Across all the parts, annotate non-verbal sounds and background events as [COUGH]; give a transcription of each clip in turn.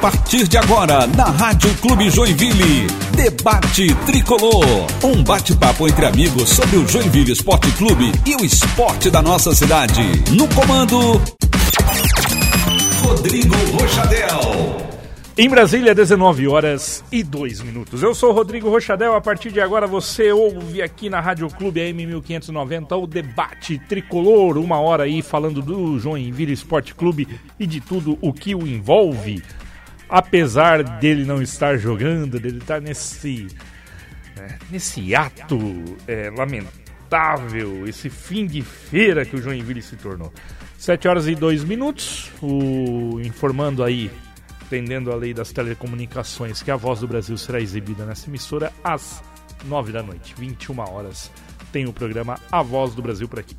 partir de agora, na Rádio Clube Joinville, Debate Tricolor. Um bate-papo entre amigos sobre o Joinville Esporte Clube e o esporte da nossa cidade. No comando, Rodrigo Rochadel. Em Brasília, 19 horas e 2 minutos. Eu sou Rodrigo Rochadel. A partir de agora você ouve aqui na Rádio Clube AM 1590 o debate tricolor. Uma hora aí falando do Joinville Esporte Clube e de tudo o que o envolve. Apesar dele não estar jogando, dele estar nesse, é, nesse ato é, lamentável, esse fim de feira que o Joinville se tornou. 7 horas e 2 minutos. O, informando aí atendendo a lei das telecomunicações, que a Voz do Brasil será exibida nessa emissora às 9 da noite, 21 horas. Tem o programa A Voz do Brasil por aqui.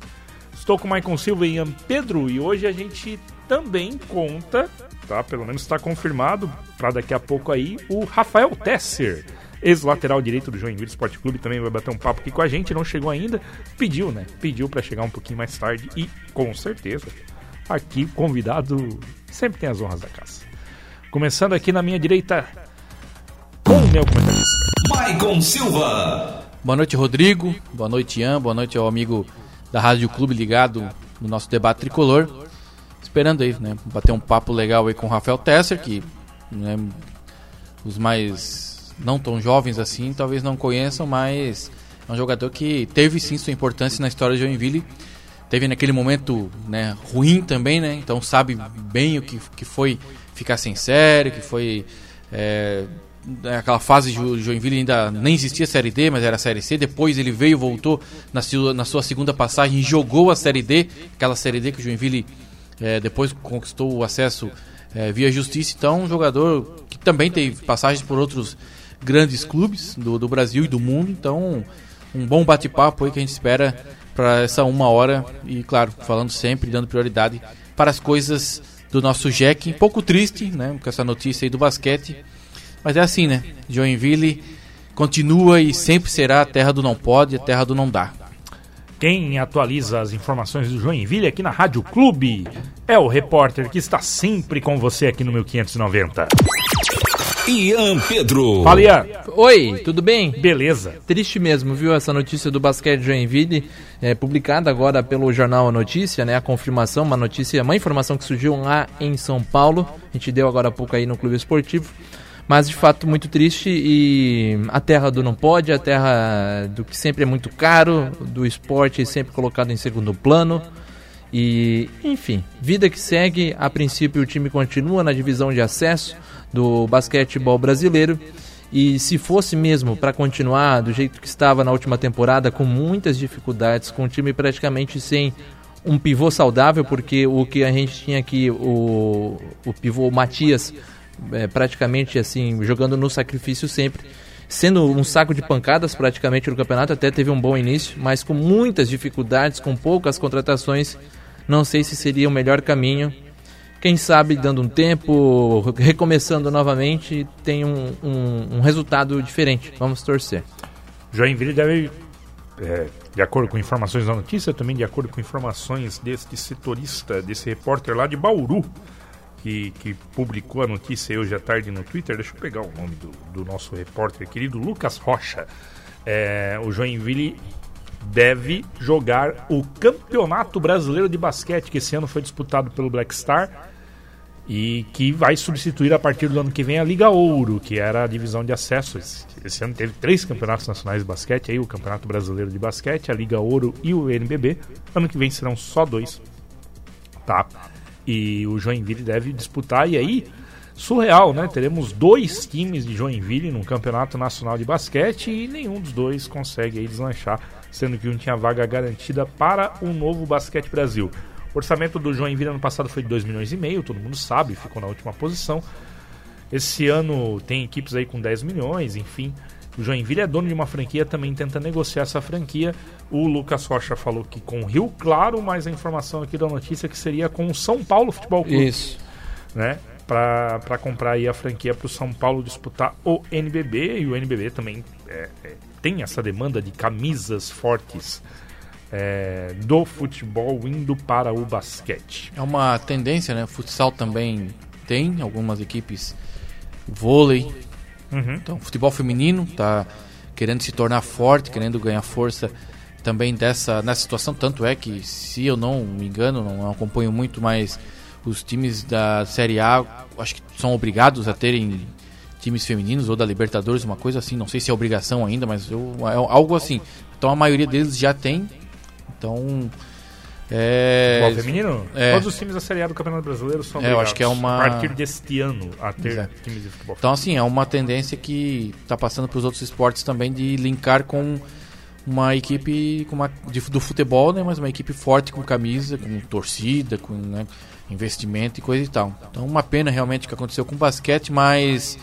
Estou com o Maicon Silva e Ian Pedro e hoje a gente também conta, tá? Pelo menos está confirmado para daqui a pouco aí o Rafael Tesser, ex-lateral direito do Joinville Esporte Clube, também vai bater um papo aqui com a gente, não chegou ainda, pediu, né? Pediu para chegar um pouquinho mais tarde e com certeza aqui convidado sempre tem as honras da casa. Começando aqui na minha direita com o meu comentarista. Maicon Silva. Boa noite, Rodrigo. Boa noite, Ian. Boa noite ao amigo da Rádio Clube ligado no nosso debate tricolor. Esperando aí, né? Bater um papo legal aí com o Rafael Tesser, que né, os mais não tão jovens assim talvez não conheçam, mas é um jogador que teve sim sua importância na história de Joinville. Teve naquele momento né, ruim também, né? Então sabe bem o que, que foi ficar sem série, que foi é, aquela fase de Joinville ainda nem existia Série D, mas era Série C. Depois ele veio, voltou na, na sua segunda passagem e jogou a Série D, aquela Série D que o Joinville é, depois conquistou o acesso é, via justiça. Então, um jogador que também teve passagens por outros grandes clubes do, do Brasil e do mundo. Então, um bom bate-papo aí que a gente espera para essa uma hora e, claro, falando sempre, dando prioridade para as coisas do nosso Jack. Um pouco triste, né, com essa notícia aí do basquete. Mas é assim, né? Joinville continua e sempre será a terra do não pode, a terra do não dá. Quem atualiza as informações do Joinville aqui na Rádio Clube é o repórter que está sempre com você aqui no 1590. Ian Pedro. Fala, Ian. Oi, tudo bem? Beleza. Triste mesmo, viu, essa notícia do basquete Joinville, é, publicada agora pelo jornal A Notícia, né? A confirmação, uma notícia, uma informação que surgiu lá em São Paulo. A gente deu agora há pouco aí no Clube Esportivo. Mas de fato muito triste e a terra do não pode, a terra do que sempre é muito caro, do esporte sempre colocado em segundo plano. E, enfim, vida que segue. A princípio, o time continua na divisão de acesso do basquetebol brasileiro. E se fosse mesmo para continuar do jeito que estava na última temporada, com muitas dificuldades, com o time praticamente sem um pivô saudável, porque o que a gente tinha aqui, o, o pivô Matias, é, praticamente assim, jogando no sacrifício sempre, sendo um saco de pancadas praticamente no campeonato, até teve um bom início, mas com muitas dificuldades, com poucas contratações, não sei se seria o melhor caminho quem sabe dando um tempo, recomeçando novamente, tem um, um, um resultado diferente. Vamos torcer. Joinville deve, é, de acordo com informações da notícia, também de acordo com informações desse setorista, desse repórter lá de Bauru, que, que publicou a notícia hoje à tarde no Twitter. Deixa eu pegar o nome do, do nosso repórter querido, Lucas Rocha. É, o Joinville deve jogar o Campeonato Brasileiro de Basquete, que esse ano foi disputado pelo Black Star e que vai substituir a partir do ano que vem a Liga Ouro, que era a divisão de acesso. Esse, ano teve três campeonatos nacionais de basquete, aí o Campeonato Brasileiro de Basquete, a Liga Ouro e o NBB. Ano que vem serão só dois, tá? E o Joinville deve disputar e aí surreal, né? Teremos dois times de Joinville no Campeonato Nacional de Basquete e nenhum dos dois consegue aí deslanchar, sendo que um tinha vaga garantida para o novo Basquete Brasil. O orçamento do Joinville ano passado foi de 2 milhões e meio, todo mundo sabe, ficou na última posição. Esse ano tem equipes aí com 10 milhões, enfim. O Joinville é dono de uma franquia, também tenta negociar essa franquia. O Lucas Rocha falou que com o Rio Claro, mas a informação aqui da notícia é que seria com o São Paulo Futebol Clube. Isso. Né? Para comprar aí a franquia para o São Paulo disputar o NBB. E o NBB também é, é, tem essa demanda de camisas fortes é, do futebol indo para o basquete. É uma tendência, né? O futsal também tem algumas equipes vôlei, Uhum. então futebol feminino tá querendo se tornar forte, querendo ganhar força também dessa nessa situação. Tanto é que, se eu não me engano, não acompanho muito, mas os times da Série A acho que são obrigados a terem times femininos ou da Libertadores, uma coisa assim. Não sei se é obrigação ainda, mas eu, é algo assim. Então a maioria deles já tem. Então. É, Futebol feminino? é. Todos os times da Série A do Campeonato Brasileiro são É, eu acho que é uma- A partir deste ano a ter Exato. times de futebol Então, assim, é uma tendência que está passando para os outros esportes também de linkar com uma equipe com uma, de- do futebol, né? Mas uma equipe forte com camisa, com torcida, com né, investimento e coisa e tal. Então, uma pena realmente o que aconteceu com o basquete, mas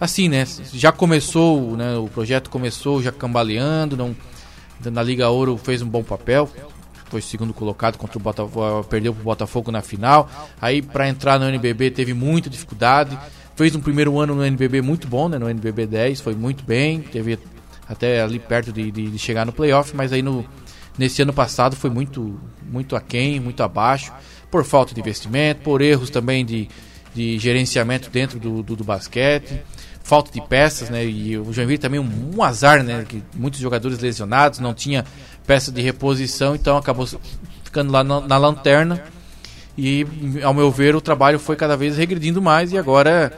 assim, né? Já começou, né? O projeto começou já cambaleando, não, na Liga Ouro fez um bom papel, foi segundo colocado contra o Botafogo, perdeu para o Botafogo na final. Aí para entrar no NBB teve muita dificuldade. Fez um primeiro ano no NBB muito bom, né? No NBB 10 foi muito bem, teve até ali perto de, de, de chegar no playoff, mas aí no nesse ano passado foi muito muito aquém, muito abaixo, por falta de investimento, por erros também de, de gerenciamento dentro do, do, do basquete falta de peças, né? E o Joinville também um, um azar, né? Que muitos jogadores lesionados, não tinha peça de reposição, então acabou ficando lá na, na lanterna. E, ao meu ver, o trabalho foi cada vez regredindo mais e agora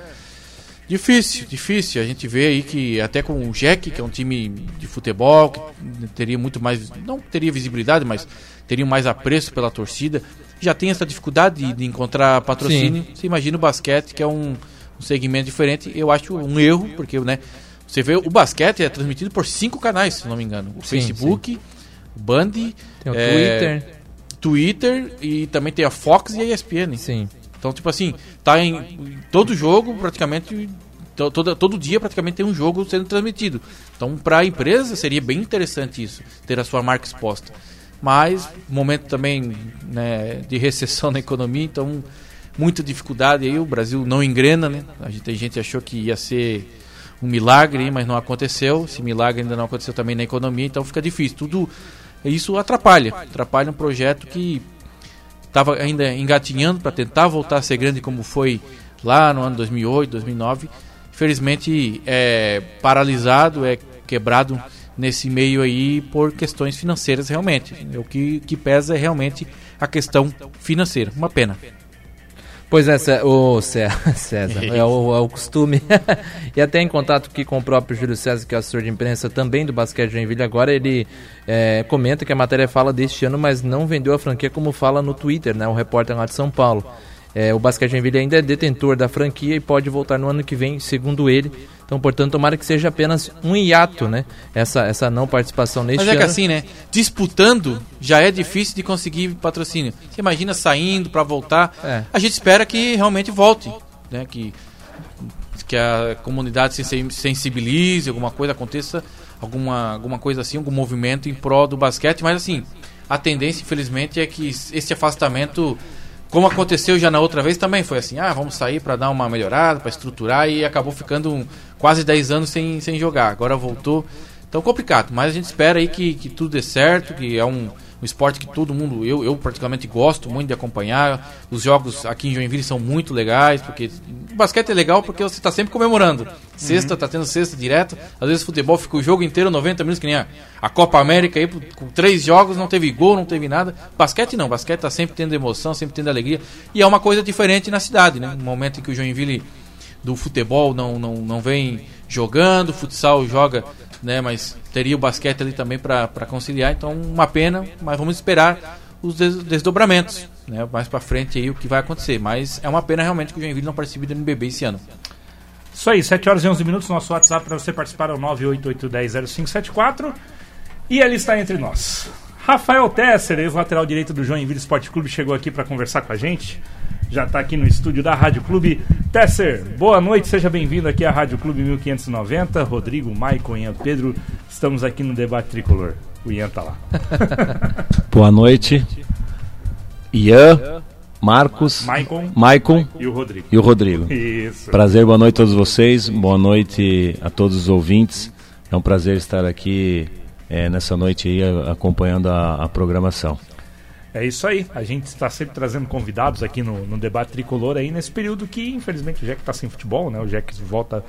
difícil, difícil. A gente vê aí que até com o Jack, que é um time de futebol, que teria muito mais, não teria visibilidade, mas teria mais apreço pela torcida, já tem essa dificuldade de, encontrar patrocínio. Você imagina o basquete, que é um, um segmento diferente, eu acho um erro, porque né, você vê o basquete é transmitido por cinco canais, se não me engano. O Sim, Facebook, o Band, Tem o é, Twitter. Twitter e também tem a Fox e a ESPN. Sim. Então, tipo assim, tá em todo jogo praticamente to- todo, todo dia praticamente tem um jogo sendo transmitido. Então, para a empresa seria bem interessante isso, ter a sua marca exposta. Mas momento também né, de recessão na economia, então muita dificuldade aí, o Brasil não engrena, né? A gente, tem gente achou que ia ser um milagre, mas não aconteceu. Esse milagre ainda não aconteceu também na economia, então fica difícil. Tudo isso atrapalha, atrapalha um projeto que estava ainda engatinhando para tentar voltar a ser grande como foi lá no ano 2008, 2009. Infelizmente é paralisado, é quebrado nesse meio aí por questões financeiras realmente. O que, que pesa é realmente a questão financeira. Uma pena. Pois é, Cé- o Cé- [LAUGHS] César, é o, é o costume. [LAUGHS] e até em contato aqui com o próprio Júlio César, que é assessor de imprensa também do Basquete Joinville, agora ele é, comenta que a matéria fala deste ano, mas não vendeu a franquia como fala no Twitter, né? O repórter lá de São Paulo. É, o Basquete Joinville ainda é detentor da franquia e pode voltar no ano que vem, segundo ele. Então, portanto, tomara que seja apenas um hiato, né? Essa, essa não participação neste Mas é que ano. assim, né? Disputando já é difícil de conseguir patrocínio. Você imagina saindo para voltar. É. A gente espera que realmente volte, né? Que que a comunidade se sen- sensibilize, alguma coisa aconteça, alguma alguma coisa assim, algum movimento em prol do basquete, mas assim, a tendência infelizmente é que esse afastamento como aconteceu já na outra vez também foi assim, ah, vamos sair para dar uma melhorada, para estruturar e acabou ficando um- quase 10 anos sem, sem jogar. Agora voltou. Então complicado, mas a gente espera aí que, que tudo dê certo, que é um, um esporte que todo mundo, eu, eu particularmente gosto muito de acompanhar. Os jogos aqui em Joinville são muito legais, porque o basquete é legal porque você está sempre comemorando. Sexta, tá tendo sexta direto. Às vezes futebol fica o jogo inteiro 90 minutos, que nem a, a Copa América aí, com três jogos, não teve gol, não teve nada. Basquete não, basquete tá sempre tendo emoção, sempre tendo alegria. E é uma coisa diferente na cidade, né? No momento em que o Joinville do futebol não, não, não vem jogando, o futsal joga, né? Mas teria o basquete ali também para conciliar. Então, uma pena, mas vamos esperar os des- desdobramentos, né? Mais para frente aí o que vai acontecer. Mas é uma pena realmente que o Joinville não participe do NBB esse ano. Isso aí, 7 horas e 11 minutos. Nosso WhatsApp para você participar é o 988100574. E ele está entre nós. Rafael Tesser, ex-lateral direito do Joinville Esporte Clube, chegou aqui para conversar com a gente. Já está aqui no estúdio da Rádio Clube. Tesser, boa noite, seja bem-vindo aqui à Rádio Clube 1590. Rodrigo, Maicon, Ian, Pedro, estamos aqui no debate tricolor. O Ian tá lá. [LAUGHS] Boa noite. Ian, Marcos, Maicon Maicon e o Rodrigo. e o Rodrigo. Isso. Prazer, boa noite a todos vocês, boa noite a todos os ouvintes. É um prazer estar aqui eh, nessa noite aí acompanhando a, a programação. É isso aí. A gente está sempre trazendo convidados aqui no, no debate tricolor aí nesse período que, infelizmente, o Jack está sem futebol, né? O Jack volta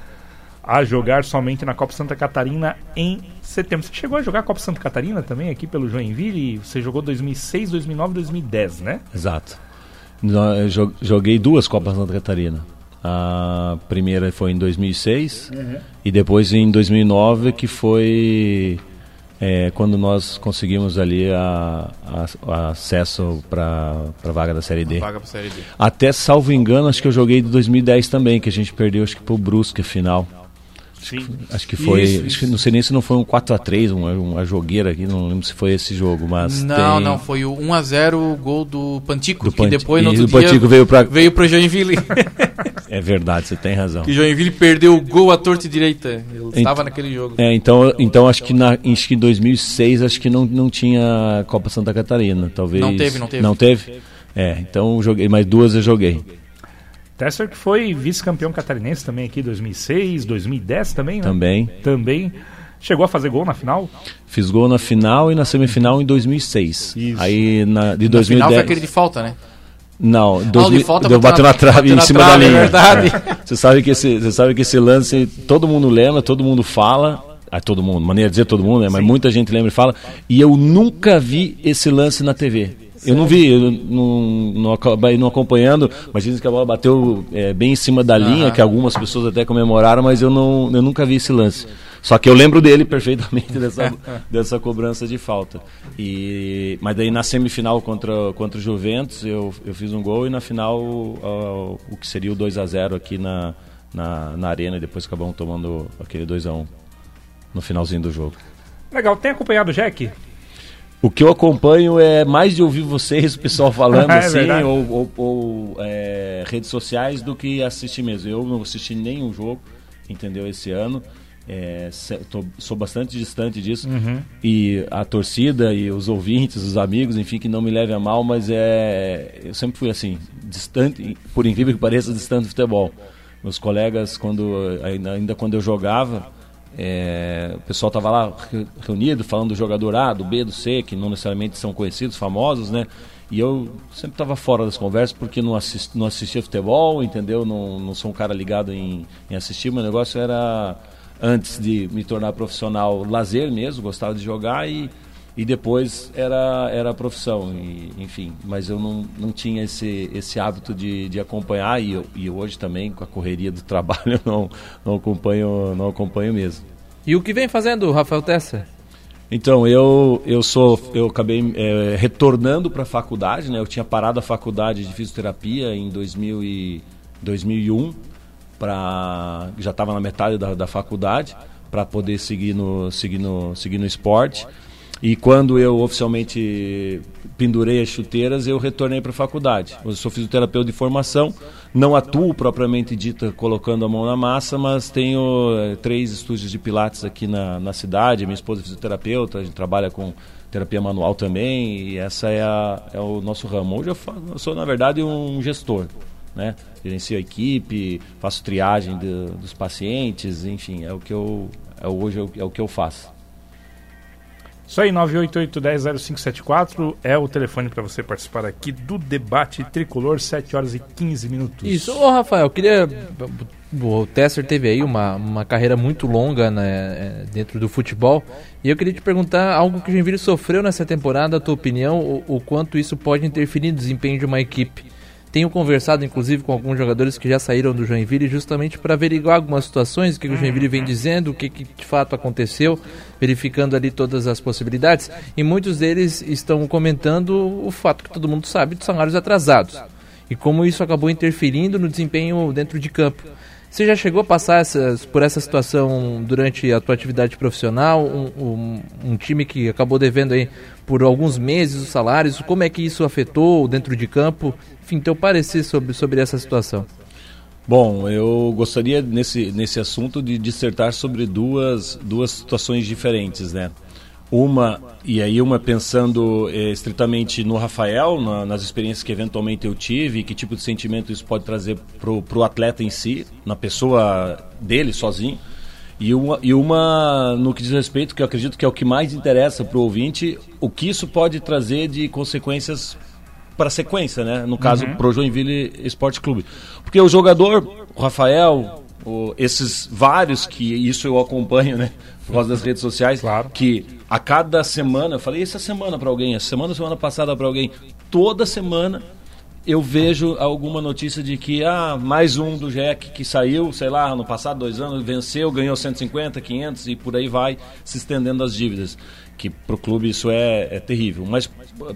a jogar somente na Copa Santa Catarina em setembro. Você chegou a jogar a Copa Santa Catarina também aqui pelo Joinville? Você jogou 2006, 2009 2010, né? Exato. Eu joguei duas Copas Santa Catarina. A primeira foi em 2006 uhum. e depois em 2009 que foi é, quando nós conseguimos ali a, a, a acesso para a vaga da Série D. Vaga série D. Até salvo engano, acho que eu joguei de 2010 também, que a gente perdeu acho que pro Brusque final. Sim. Acho que foi. Isso, acho que, não sei nem se não foi um 4x3, uma, uma jogueira aqui, não lembro se foi esse jogo, mas. Não, tem... não, foi o 1x0 gol do Pantico, do que depois no outro outro o Pantico veio para veio Joinville. [LAUGHS] é verdade, você tem razão. Que Joinville perdeu o gol à torta e direita. Ele estava naquele jogo. É, então, então acho que na, acho que em 2006 acho que não, não tinha Copa Santa Catarina, talvez. Não teve, não teve. Não teve? É, então joguei, mais duas eu joguei. Tesser que foi vice-campeão catarinense também aqui 2006, 2010 também, né? Também. Também. Chegou a fazer gol na final? Fiz gol na final e na semifinal em 2006. Isso. Aí na de 2010. Na final foi aquele de falta, né? Não, dois, de falta, deu bateu na, trave em cima trave, da linha. É verdade. [LAUGHS] você sabe que esse, você sabe que esse lance todo mundo lembra, todo mundo fala, a todo mundo, maneira de dizer todo mundo, né? Mas Sim. muita gente lembra e fala. E eu nunca vi esse lance na TV. Eu não vi, eu não, não acabei não acompanhando, mas dizem que a bola bateu é, bem em cima da linha, que algumas pessoas até comemoraram, mas eu, não, eu nunca vi esse lance. Só que eu lembro dele [LAUGHS] perfeitamente dessa, [LAUGHS] dessa cobrança de falta. E, mas daí na semifinal contra, contra o Juventus eu, eu fiz um gol e na final uh, o que seria o 2 a 0 aqui na, na, na arena e depois acabamos tomando aquele 2 a 1 no finalzinho do jogo. Legal, tem acompanhado o Jack? O que eu acompanho é mais de ouvir vocês, o pessoal falando [LAUGHS] é assim, ou, ou, ou é, redes sociais, do que assistir mesmo. Eu não assisti nenhum jogo, entendeu, esse ano. É, tô, sou bastante distante disso. Uhum. E a torcida e os ouvintes, os amigos, enfim, que não me levem a mal, mas é. Eu sempre fui assim, distante, por incrível que pareça, distante do futebol. Meus colegas, quando ainda, ainda quando eu jogava, é, o pessoal estava lá reunido falando do jogador A, do B, do C, que não necessariamente são conhecidos, famosos, né? E eu sempre estava fora das conversas porque não, assist, não assistia futebol, entendeu? Não, não sou um cara ligado em, em assistir. Meu negócio era, antes de me tornar profissional, lazer mesmo, gostava de jogar e, e depois era, era a profissão. E, enfim, mas eu não, não tinha esse, esse hábito de, de acompanhar e, eu, e hoje também, com a correria do [LAUGHS] trabalho, eu não, não, acompanho, não acompanho mesmo. E o que vem fazendo, Rafael Tessa? Então, eu, eu sou eu acabei é, retornando para a faculdade, né? Eu tinha parado a faculdade de fisioterapia em 2000 e, 2001, pra, já estava na metade da, da faculdade, para poder seguir no, seguir, no, seguir no esporte. E quando eu oficialmente pendurei as chuteiras, eu retornei para a faculdade. Eu sou fisioterapeuta de formação, não atuo propriamente dita colocando a mão na massa, mas tenho é, três estúdios de pilates aqui na, na cidade. Minha esposa é fisioterapeuta, a gente trabalha com terapia manual também, e essa é, a, é o nosso ramo. Hoje eu, faço, eu sou, na verdade, um gestor. Né? Gerencio a equipe, faço triagem de, dos pacientes, enfim, é o que eu é, hoje é o que eu faço. Isso aí, 988-100574 é o telefone para você participar aqui do debate tricolor, 7 horas e 15 minutos. Isso, ô Rafael, queria. O Tesser teve aí uma, uma carreira muito longa né, é, dentro do futebol e eu queria te perguntar algo que o Joinville sofreu nessa temporada, a tua opinião, o, o quanto isso pode interferir no desempenho de uma equipe. Tenho conversado, inclusive, com alguns jogadores que já saíram do Joinville justamente para averiguar algumas situações, o que o Joinville vem dizendo, o que, que, de fato aconteceu, verificando ali todas as possibilidades. E muitos deles estão comentando o fato que todo mundo sabe dos salários atrasados e como isso acabou interferindo no desempenho dentro de campo. Você já chegou a passar essas, por essa situação durante a tua atividade profissional? Um, um, um, time que acabou devendo aí por alguns meses os salários, como é que isso afetou dentro de campo? Enfim, teu parecer sobre, sobre essa situação. Bom, eu gostaria nesse, nesse assunto de dissertar sobre duas, duas situações diferentes, né? Uma, e aí uma pensando eh, estritamente no Rafael, na, nas experiências que eventualmente eu tive, que tipo de sentimento isso pode trazer para o atleta em si, na pessoa dele sozinho. E uma, e uma, no que diz respeito, que eu acredito que é o que mais interessa para o ouvinte, o que isso pode trazer de consequências para a sequência, né? No caso, uhum. pro Joinville Esporte Clube. Porque o jogador, o Rafael, o, esses vários que isso eu acompanho, né? Por causa das redes sociais, claro. que a cada semana, eu falei essa semana para alguém, essa semana, semana passada para alguém, toda semana eu vejo alguma notícia de que ah, mais um do Jack que saiu, sei lá, no passado dois anos, venceu, ganhou 150, 500 e por aí vai se estendendo as dívidas. Que para o clube isso é, é terrível. Mas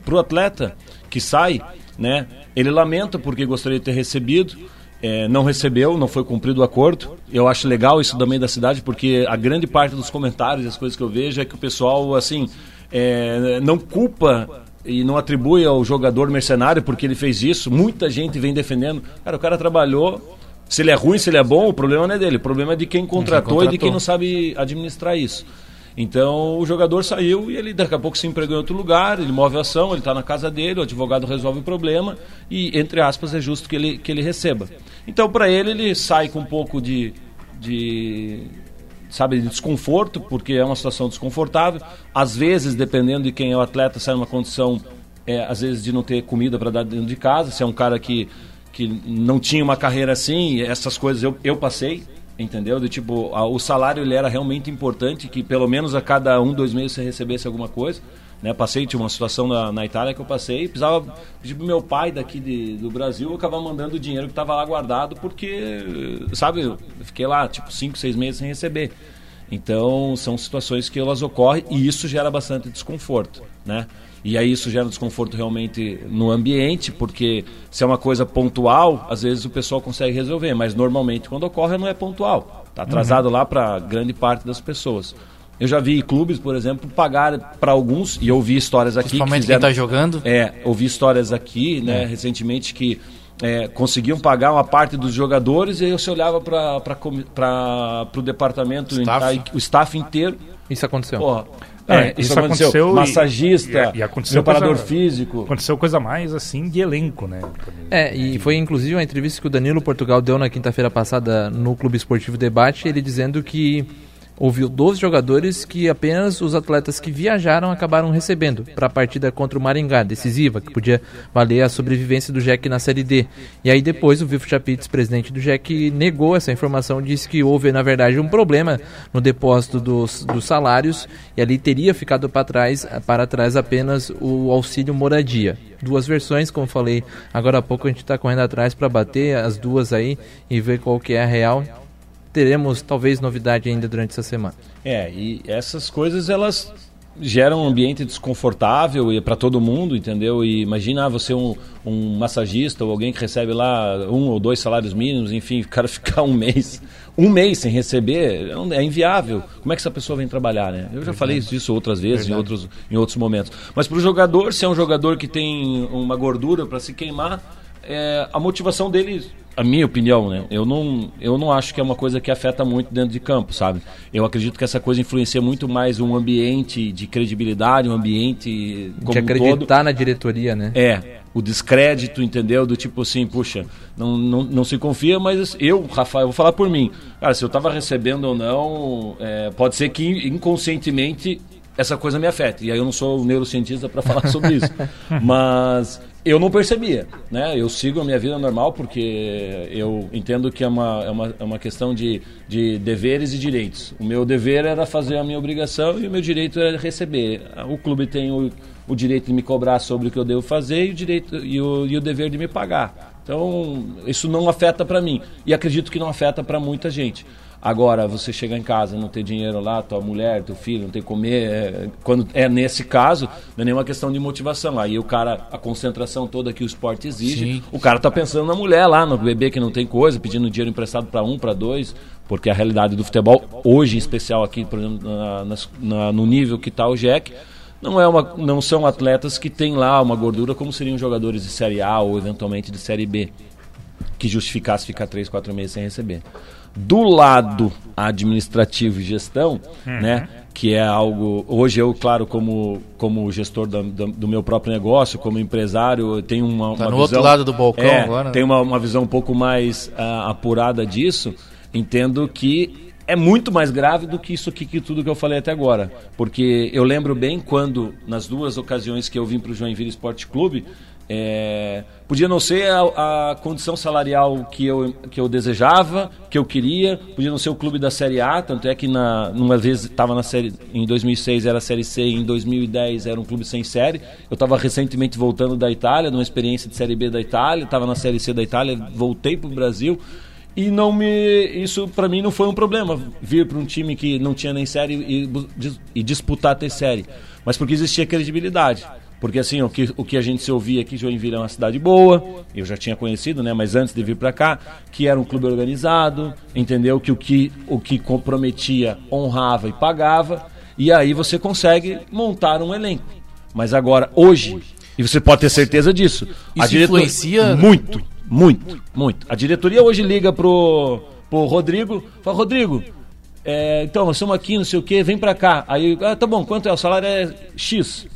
para o atleta que sai, né, ele lamenta porque gostaria de ter recebido, é, não recebeu, não foi cumprido o acordo. Eu acho legal isso também da cidade, porque a grande parte dos comentários e as coisas que eu vejo é que o pessoal, assim, é, não culpa e não atribui ao jogador mercenário porque ele fez isso. Muita gente vem defendendo. Cara, o cara trabalhou. Se ele é ruim, se ele é bom, o problema não é dele. O problema é de quem contratou, contratou. e de quem não sabe administrar isso. Então o jogador saiu e ele daqui a pouco se empregou em outro lugar, ele move a ação, ele está na casa dele, o advogado resolve o problema e, entre aspas, é justo que ele, que ele receba. Então, para ele, ele sai com um pouco de, de sabe, de desconforto, porque é uma situação desconfortável. Às vezes, dependendo de quem é o atleta, sai numa condição, é, às vezes, de não ter comida para dar dentro de casa. Se é um cara que, que não tinha uma carreira assim, essas coisas eu, eu passei, entendeu? De tipo, a, o salário ele era realmente importante, que pelo menos a cada um, dois meses você recebesse alguma coisa. Né, passei, tinha uma situação na, na Itália que eu passei, precisava pedir pro meu pai daqui de, do Brasil, eu acabava mandando o dinheiro que estava lá guardado, porque, sabe, eu fiquei lá, tipo, cinco, seis meses sem receber. Então, são situações que elas ocorrem e isso gera bastante desconforto, né? E aí isso gera desconforto realmente no ambiente, porque se é uma coisa pontual, às vezes o pessoal consegue resolver, mas normalmente quando ocorre não é pontual. Está atrasado uhum. lá para grande parte das pessoas. Eu já vi clubes, por exemplo, pagar para alguns, e ouvi histórias aqui. Principalmente que fizeram, quem está jogando? É, ouvi histórias aqui, né, é. recentemente, que é, conseguiam pagar uma parte dos jogadores e aí você olhava para o departamento, staff. o staff inteiro. Isso aconteceu. Porra, é, isso, isso, aconteceu. aconteceu Massagista, e, e aconteceu preparador coisa, físico. Aconteceu coisa mais assim de elenco, né? É, e foi inclusive uma entrevista que o Danilo Portugal deu na quinta-feira passada no Clube Esportivo Debate, ele dizendo que ouviu 12 jogadores que apenas os atletas que viajaram acabaram recebendo para a partida contra o Maringá, decisiva, que podia valer a sobrevivência do Jack na Série D. E aí depois o Vifo Chapites, presidente do Jack, negou essa informação, disse que houve, na verdade, um problema no depósito dos, dos salários e ali teria ficado para trás, para trás apenas o auxílio moradia. Duas versões, como falei agora há pouco, a gente está correndo atrás para bater as duas aí e ver qual que é a real teremos talvez novidade ainda durante essa semana. É, e essas coisas elas geram um ambiente desconfortável e para todo mundo, entendeu? E imagina ah, você um, um massagista ou alguém que recebe lá um ou dois salários mínimos, enfim, o cara [LAUGHS] ficar um mês, um mês sem receber, é, é inviável. Como é que essa pessoa vem trabalhar, né? Eu já falei disso outras vezes em outros, em outros momentos. Mas para o jogador, se é um jogador que tem uma gordura para se queimar, é, a motivação dele a minha opinião, né? Eu não, eu não acho que é uma coisa que afeta muito dentro de campo, sabe? Eu acredito que essa coisa influencia muito mais um ambiente de credibilidade, um ambiente como de acreditar um todo. na diretoria, né? É, o descrédito, entendeu? Do tipo assim, puxa, não, não, não se confia, mas eu, Rafael, vou falar por mim. Cara, se eu estava recebendo ou não, é, pode ser que inconscientemente essa coisa me afete. E aí eu não sou neurocientista para falar sobre isso. [LAUGHS] Mas eu não percebia, né? Eu sigo a minha vida normal porque eu entendo que é uma, é uma, é uma questão de, de deveres e direitos. O meu dever era fazer a minha obrigação e o meu direito era receber. O clube tem o, o direito de me cobrar sobre o que eu devo fazer e o, direito, e o, e o dever de me pagar. Então, isso não afeta para mim. E acredito que não afeta para muita gente. Agora, você chegar em casa, não ter dinheiro lá, tua mulher, teu filho, não ter comer. É, quando é nesse caso, não é nenhuma questão de motivação. Aí o cara, a concentração toda que o esporte exige, Sim. o cara tá pensando na mulher lá, no bebê que não tem coisa, pedindo dinheiro emprestado para um, para dois, porque a realidade do futebol, hoje em especial aqui, por exemplo, na, na, no nível que está o Jack, não, é uma, não são atletas que têm lá uma gordura como seriam jogadores de Série A ou eventualmente de Série B, que justificasse ficar três, quatro meses sem receber do lado administrativo e gestão, uhum. né? Que é algo. Hoje eu, claro, como, como gestor do, do, do meu próprio negócio, como empresário, tenho uma, tá uma no visão, outro lado do balcão é, agora. Né? Tenho uma, uma visão um pouco mais uh, apurada disso. Entendo que é muito mais grave do que isso aqui, que tudo que eu falei até agora. Porque eu lembro bem quando, nas duas ocasiões que eu vim para o Joinville Esporte Clube, é, podia não ser a, a, condição salarial que eu, que eu desejava, que eu queria, podia não ser o clube da Série A, tanto é que na, numa vez estava na série, em 2006 era a Série C, em 2010 era um clube sem série. Eu estava recentemente voltando da Itália, numa experiência de Série B da Itália, estava na Série C da Itália, voltei para o Brasil e não me isso para mim não foi um problema vir para um time que não tinha nem série e, e disputar ter série, mas porque existia credibilidade. Porque assim, o que, o que a gente se ouvia aqui, Joinville é uma cidade boa, eu já tinha conhecido, né? Mas antes de vir para cá, que era um clube organizado, entendeu? Que o que, o que comprometia honrava e pagava, e aí você consegue montar um elenco. Mas agora, hoje, e você pode ter certeza disso, Isso a diretoria, influencia muito, muito, muito. A diretoria hoje liga pro, pro Rodrigo, fala, Rodrigo, é, então, nós estamos aqui, não sei o que, vem para cá. Aí, ah, tá bom, quanto é? O salário é X.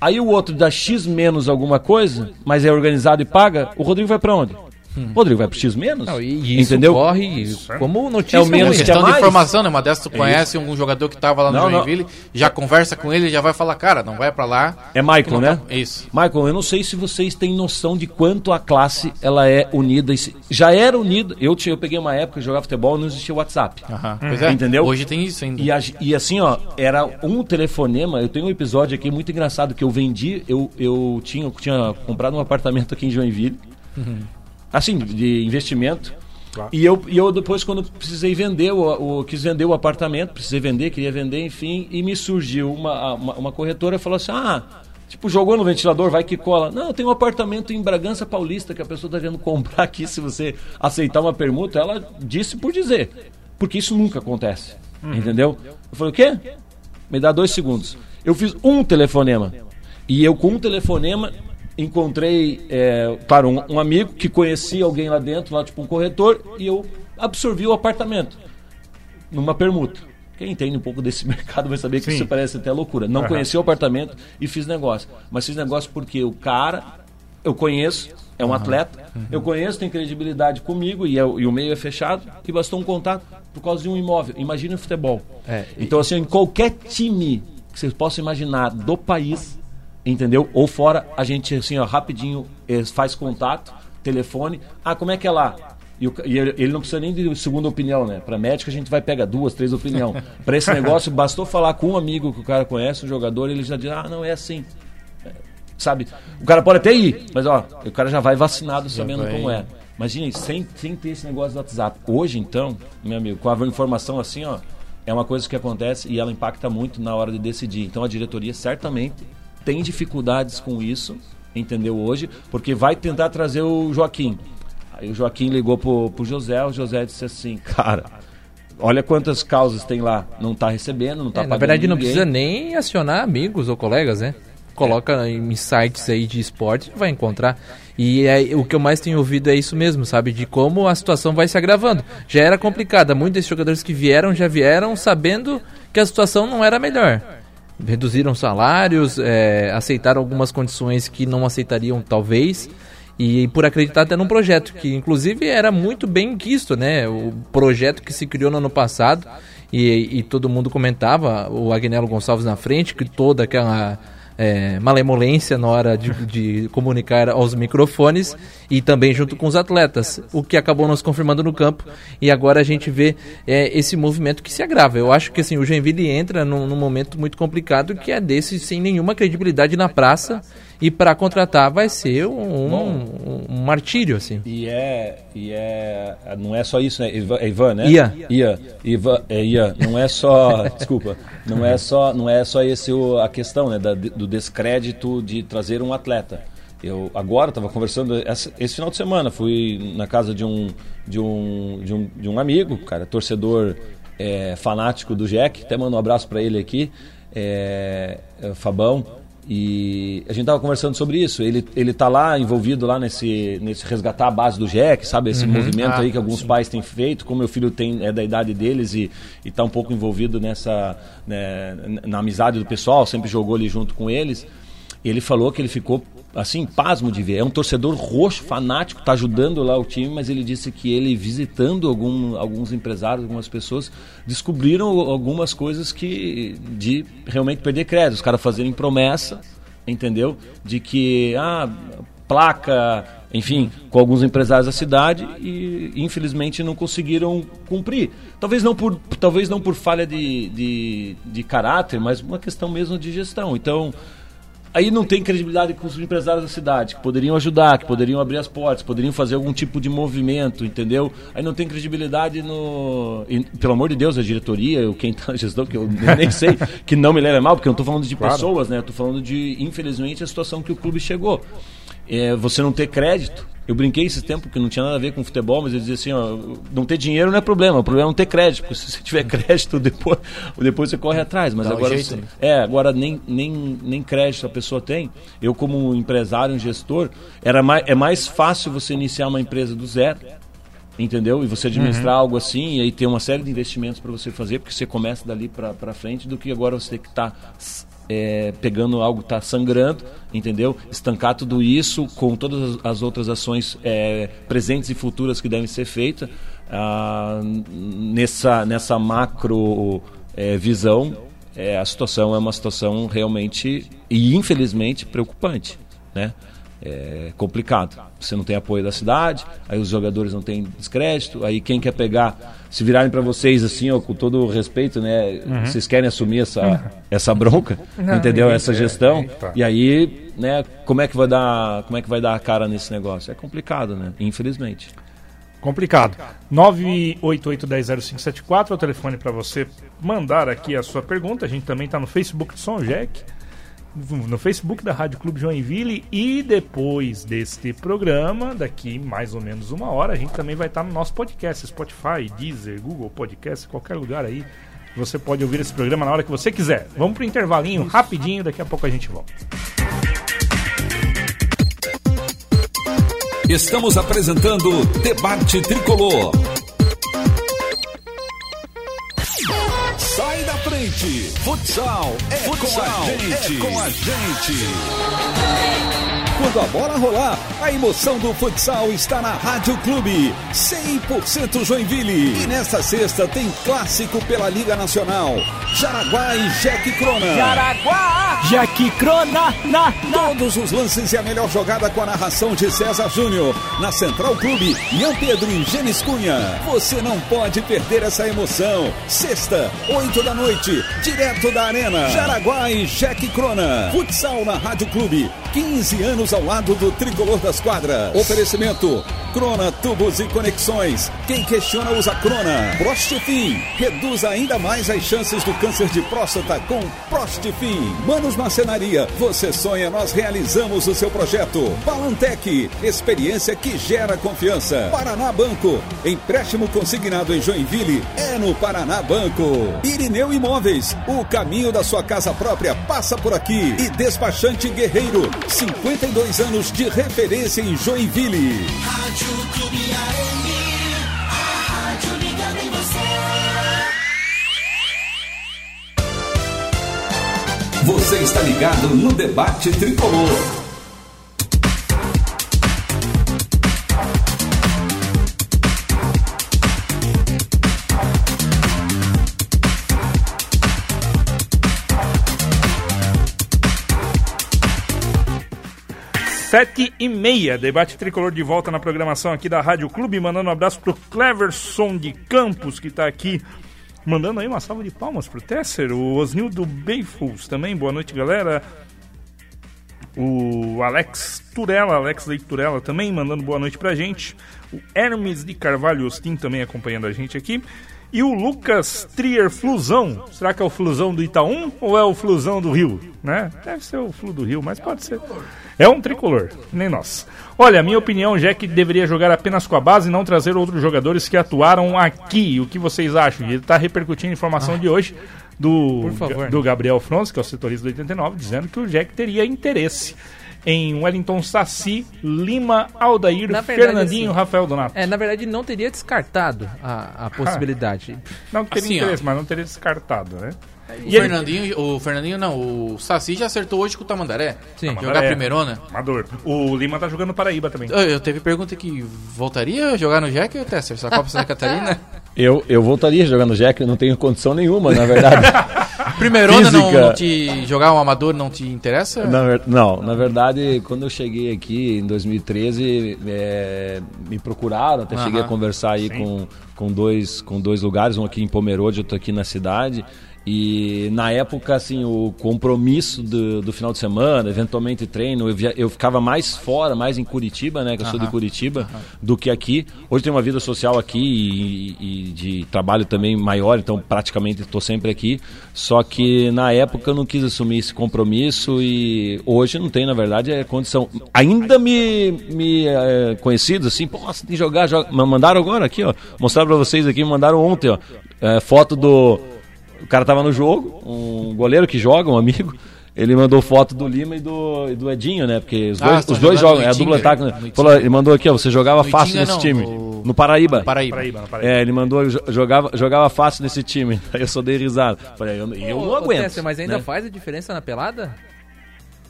Aí o outro dá X menos alguma coisa, mas é organizado e paga, o Rodrigo vai para onde? Hum. Rodrigo vai pro X menos. Não, e, isso entendeu? corre como notícia. É o menos questão de informação, né? Uma dessas tu é conhece um jogador que tava lá no não, Joinville, não. já conversa com ele, já vai falar, cara, não vai para lá. É Michael, né? Tá... Isso. Michael, eu não sei se vocês têm noção de quanto a classe ela é unida. Já era unida. Eu, tinha, eu peguei uma época, jogava futebol, não existia WhatsApp. Aham. Pois é. Entendeu? Hoje tem isso ainda. E, a, e assim, ó, era um telefonema. Eu tenho um episódio aqui muito engraçado que eu vendi. Eu, eu tinha, eu tinha comprado um apartamento aqui em Joinville. Uhum assim, de investimento. Claro. E, eu, e eu depois, quando precisei vender, o, o, quis vender o apartamento, precisei vender, queria vender, enfim, e me surgiu uma, uma, uma corretora e falou assim: ah, tipo, jogou no ventilador, vai que cola. Não, tem um apartamento em Bragança Paulista que a pessoa está querendo [LAUGHS] comprar aqui se você aceitar uma permuta. Ela disse por dizer, porque isso nunca acontece. Uhum. Entendeu? Eu falei: o quê? Me dá dois segundos. Eu fiz um telefonema. E eu, com um telefonema, encontrei, é, claro, um, um, amigo que conhecia alguém lá dentro, lá tipo um corretor, e eu absorvi o apartamento numa permuta. Quem entende um pouco desse [LAUGHS] mercado vai saber que Sim. isso parece até loucura. Não uhum. conheci o apartamento e fiz negócio. Mas fiz negócio porque o cara, eu conheço, é um uhum. atleta, uhum. eu conheço, tem credibilidade comigo e, é, e, o meio é fechado, e bastou um contato por causa de um imóvel. Imagina o futebol. É, então, assim, em qualquer time que vocês possam imaginar do país, entendeu? Ou fora, a gente assim, ó, rapidinho eh, faz contato, telefone. Ah, como é que é lá? E, o, e ele, não precisa nem de segunda opinião, né? Para médico a gente vai pegar duas, três opinião. [LAUGHS] Para esse negócio, bastou falar com um amigo que o cara conhece, um jogador, ele já diz: ah, não é assim. É, sabe? O cara pode até ir, mas ó, o cara já vai vacinado sabendo vai. como é. Imagina, sem, sem ter esse negócio do WhatsApp. Hoje, então, meu amigo, com a informação assim, ó, é uma coisa que acontece e ela impacta muito na hora de decidir. Então a diretoria certamente tem dificuldades com isso, entendeu? Hoje, porque vai tentar trazer o Joaquim. Aí o Joaquim ligou pro, pro José, o José disse assim, cara, olha quantas causas tem lá, não está recebendo, não está é, pagando. Na verdade, ninguém. não precisa nem acionar amigos ou colegas, né? Coloca em sites aí de esporte vai encontrar. E é, o que eu mais tenho ouvido é isso mesmo, sabe? De como a situação vai se agravando. Já era complicada. Muitos desses jogadores que vieram já vieram sabendo que a situação não era melhor reduziram salários, é, aceitaram algumas condições que não aceitariam talvez e por acreditar até num projeto que inclusive era muito bem quisto, né? O projeto que se criou no ano passado e, e todo mundo comentava, o Agnello Gonçalves na frente, que toda aquela é, malemolência na hora de, de, comunicar aos microfones e também junto com os atletas, o que acabou nos confirmando no campo e agora a gente vê é, esse movimento que se agrava. Eu acho que assim, o Joinville entra num, num momento muito complicado que é desse sem nenhuma credibilidade na praça e para contratar vai ser um, um, um, martírio assim. E é e é não é só isso, né? Ivan, é Ivan né? Ia. Ia. Ivan, é Ia. Não é só, [LAUGHS] desculpa, não é só não é só esse o, a questão, né, da, do descrédito de trazer um atleta. Eu agora estava conversando esse, esse, final de semana, fui na casa de um de um de um, de um amigo, cara, torcedor é, fanático do Jack, até mando um abraço para ele aqui, é, é, Fabão. E a gente estava conversando sobre isso. Ele, ele tá lá envolvido lá nesse, nesse resgatar a base do Jack, sabe? Esse uhum. movimento ah, aí que alguns sim. pais têm feito. Como meu filho tem, é da idade deles e está um pouco envolvido nessa né, na amizade do pessoal, sempre jogou ali junto com eles. Ele falou que ele ficou assim, pasmo de ver. É um torcedor roxo, fanático, está ajudando lá o time, mas ele disse que ele, visitando algum, alguns empresários, algumas pessoas, descobriram algumas coisas que de realmente perder crédito. Os caras fazerem promessa, entendeu? De que, ah, placa, enfim, com alguns empresários da cidade e infelizmente não conseguiram cumprir. Talvez não por, talvez não por falha de, de, de caráter, mas uma questão mesmo de gestão. Então, aí não tem credibilidade com os empresários da cidade, que poderiam ajudar, que poderiam abrir as portas, poderiam fazer algum tipo de movimento, entendeu? Aí não tem credibilidade no. E, pelo amor de Deus, a diretoria, quem está na [LAUGHS] gestão, que eu nem sei, que não me leva mal, porque eu não estou falando de claro. pessoas, né? Eu estou falando de, infelizmente, a situação que o clube chegou. É, você não ter crédito, eu brinquei esse tempo que não tinha nada a ver com futebol, mas eu dizia assim, ó, não ter dinheiro não é problema, o problema é não ter crédito, porque se você tiver [LAUGHS] crédito, depois, depois você corre atrás. Mas Dá agora um jeito, é, agora nem, nem, nem crédito a pessoa tem. Eu, como empresário, um gestor, era mais, é mais fácil você iniciar uma empresa do zero. Entendeu? E você administrar uhum. algo assim, e aí ter uma série de investimentos para você fazer, porque você começa dali para frente, do que agora você ter que estar tá é, pegando algo que está sangrando, entendeu? Estancar tudo isso com todas as outras ações é, presentes e futuras que devem ser feitas ah, nessa, nessa macro é, visão. É, a situação é uma situação realmente e infelizmente preocupante, né? É complicado. Você não tem apoio da cidade, aí os jogadores não têm descrédito, aí quem quer pegar, se virarem para vocês assim, ó, com todo o respeito, né? Uhum. Vocês querem assumir essa, uhum. essa bronca, [LAUGHS] não, entendeu? Essa gestão. É. E aí, né, como é que vai dar, como é que vai dar a cara nesse negócio? É complicado, né? Infelizmente. Complicado. 988100574 é o telefone para você mandar aqui a sua pergunta. A gente também está no Facebook de Som Jack no Facebook da Rádio Clube Joinville e depois deste programa, daqui mais ou menos uma hora, a gente também vai estar no nosso podcast, Spotify, Deezer, Google Podcast, qualquer lugar aí. Você pode ouvir esse programa na hora que você quiser. Vamos pro intervalinho rapidinho, daqui a pouco a gente volta. Estamos apresentando Debate Tricolor. Frente. Futsal é Futsal com a gente. É com a gente. Quando a bola rolar, a emoção do futsal está na Rádio Clube. 100% Joinville. E nesta sexta tem clássico pela Liga Nacional. Jaraguá e Jack Crona. Jaraguá! Jack Crona! Na, na. Todos os lances e a melhor jogada com a narração de César Júnior. Na Central Clube, Ian Pedro e Gênesis Cunha. Você não pode perder essa emoção. Sexta, 8 da noite, direto da Arena. Jaraguá e Jack Crona. Futsal na Rádio Clube. 15 anos ao lado do tricolor das quadras. Oferecimento: Crona Tubos e Conexões. Quem questiona usa Crona. Prostefim. Reduz ainda mais as chances do câncer de próstata com Prostefim. Manos Marcenaria. Você sonha, nós realizamos o seu projeto. Balantec. Experiência que gera confiança. Paraná Banco. Empréstimo consignado em Joinville é no Paraná Banco. Irineu Imóveis. O caminho da sua casa própria passa por aqui. E Despachante Guerreiro 52 anos de referência em Joinville. Rádio Clube AM, a rádio ligada em você. Você está ligado no debate tricolor. Sete e meia, debate tricolor de volta na programação aqui da Rádio Clube, mandando um abraço pro Cleverson de Campos, que tá aqui, mandando aí uma salva de palmas pro Tesser, o Osnildo Beifus também, boa noite galera, o Alex Turella, Alex Leite Turella também, mandando boa noite pra gente, o Hermes de Carvalho Ostin também acompanhando a gente aqui, e o Lucas Trier Flusão. Será que é o Flusão do Itaú ou é o Flusão do Rio? Né? Deve ser o Flu do Rio, mas pode ser. É um tricolor, nem nós. Olha, a minha opinião já é que deveria jogar apenas com a base e não trazer outros jogadores que atuaram aqui. O que vocês acham? Ele está repercutindo a informação ah. de hoje do, favor, do Gabriel Frons, que é o setorista do 89, dizendo que o Jack teria interesse em Wellington Saci, Lima, Aldair, verdade, Fernandinho, assim, Rafael Donato. É, na verdade, não teria descartado a, a possibilidade. não teria assim, interesse, ó. mas não teria descartado, né? O Fernandinho, o Fernandinho não, o Saci já acertou hoje com o Tamandaré. Sim. Jogar Tamandaré. primeirona. Amador. O Lima tá jogando Paraíba também. Eu, eu teve pergunta que voltaria a jogar no Jack ou Tesser? Essa Copa Santa Catarina? [LAUGHS] Eu, eu voltaria jogando Jack, eu não tenho condição nenhuma, na verdade. [LAUGHS] Primeirona não, não te. Jogar um amador não te interessa? Na ver- não, na verdade, quando eu cheguei aqui em 2013, é, me procuraram, até cheguei a conversar aí com, com, dois, com dois lugares, um aqui em Pomerode, outro aqui na cidade. E na época, assim, o compromisso do, do final de semana, eventualmente treino, eu, via- eu ficava mais fora, mais em Curitiba, né? Que eu sou de. Curitiba, do que aqui. Hoje tenho uma vida social aqui e, e de trabalho também maior, então praticamente estou sempre aqui. Só que na época eu não quis assumir esse compromisso e hoje não tem, na verdade, é condição. Ainda me, me é, conhecidos assim, pô, você tem que jogar, joga. Mandaram agora aqui, ó. Mostrar pra vocês aqui, me mandaram ontem, ó. é, foto do. O cara tava no jogo, um goleiro que joga, um amigo. Ele mandou foto do Lima e do, e do Edinho, né? Porque os Ah, dois, os dois jogam, é a dupla ataque. né? Ele mandou aqui, ó, você jogava No fácil nesse não, time. no- No Paraíba. Paraíba. Paraíba, no Paraíba. É, ele mandou, jo- jogava, jogava fácil nesse time. [LAUGHS] Aí eu só dei risada. Falei, eu, eu não ô, aguento. Mas ainda né? faz a diferença na pelada?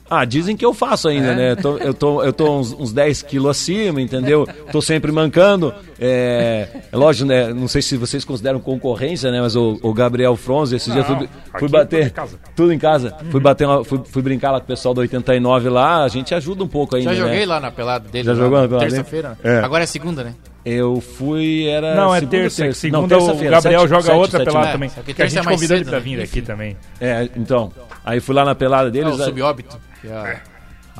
Ah, dizem que eu faço ainda, É? né? Tô- eu, tô, eu tô uns, uns 10 quilos acima, entendeu? Tô sempre mancando. É, é lógico, né? Não sei se vocês consideram concorrência, né? Mas o, o Gabriel Fronze, esses dias fui, fui tudo bater. em casa. Tudo em casa. Fui, bater uma- fui, fui brincar lá com o pessoal do 89 lá, a gente ajuda um pouco ainda. Já joguei né? lá na pelada dele. Já lá jogou na pelada Terça-feira. dele? É. Agora é segunda, né? Eu fui, era. Não, é segunda terça. terça? Segunda Não, o terça-feira, Gabriel sete- joga sete, outra sete, pelada né? também. Que a terça é gente mais convidou ele cedo, pra né? vir aqui também. É, então. Aí fui lá na pelada É, deles. o aí- subóbito. É imprensa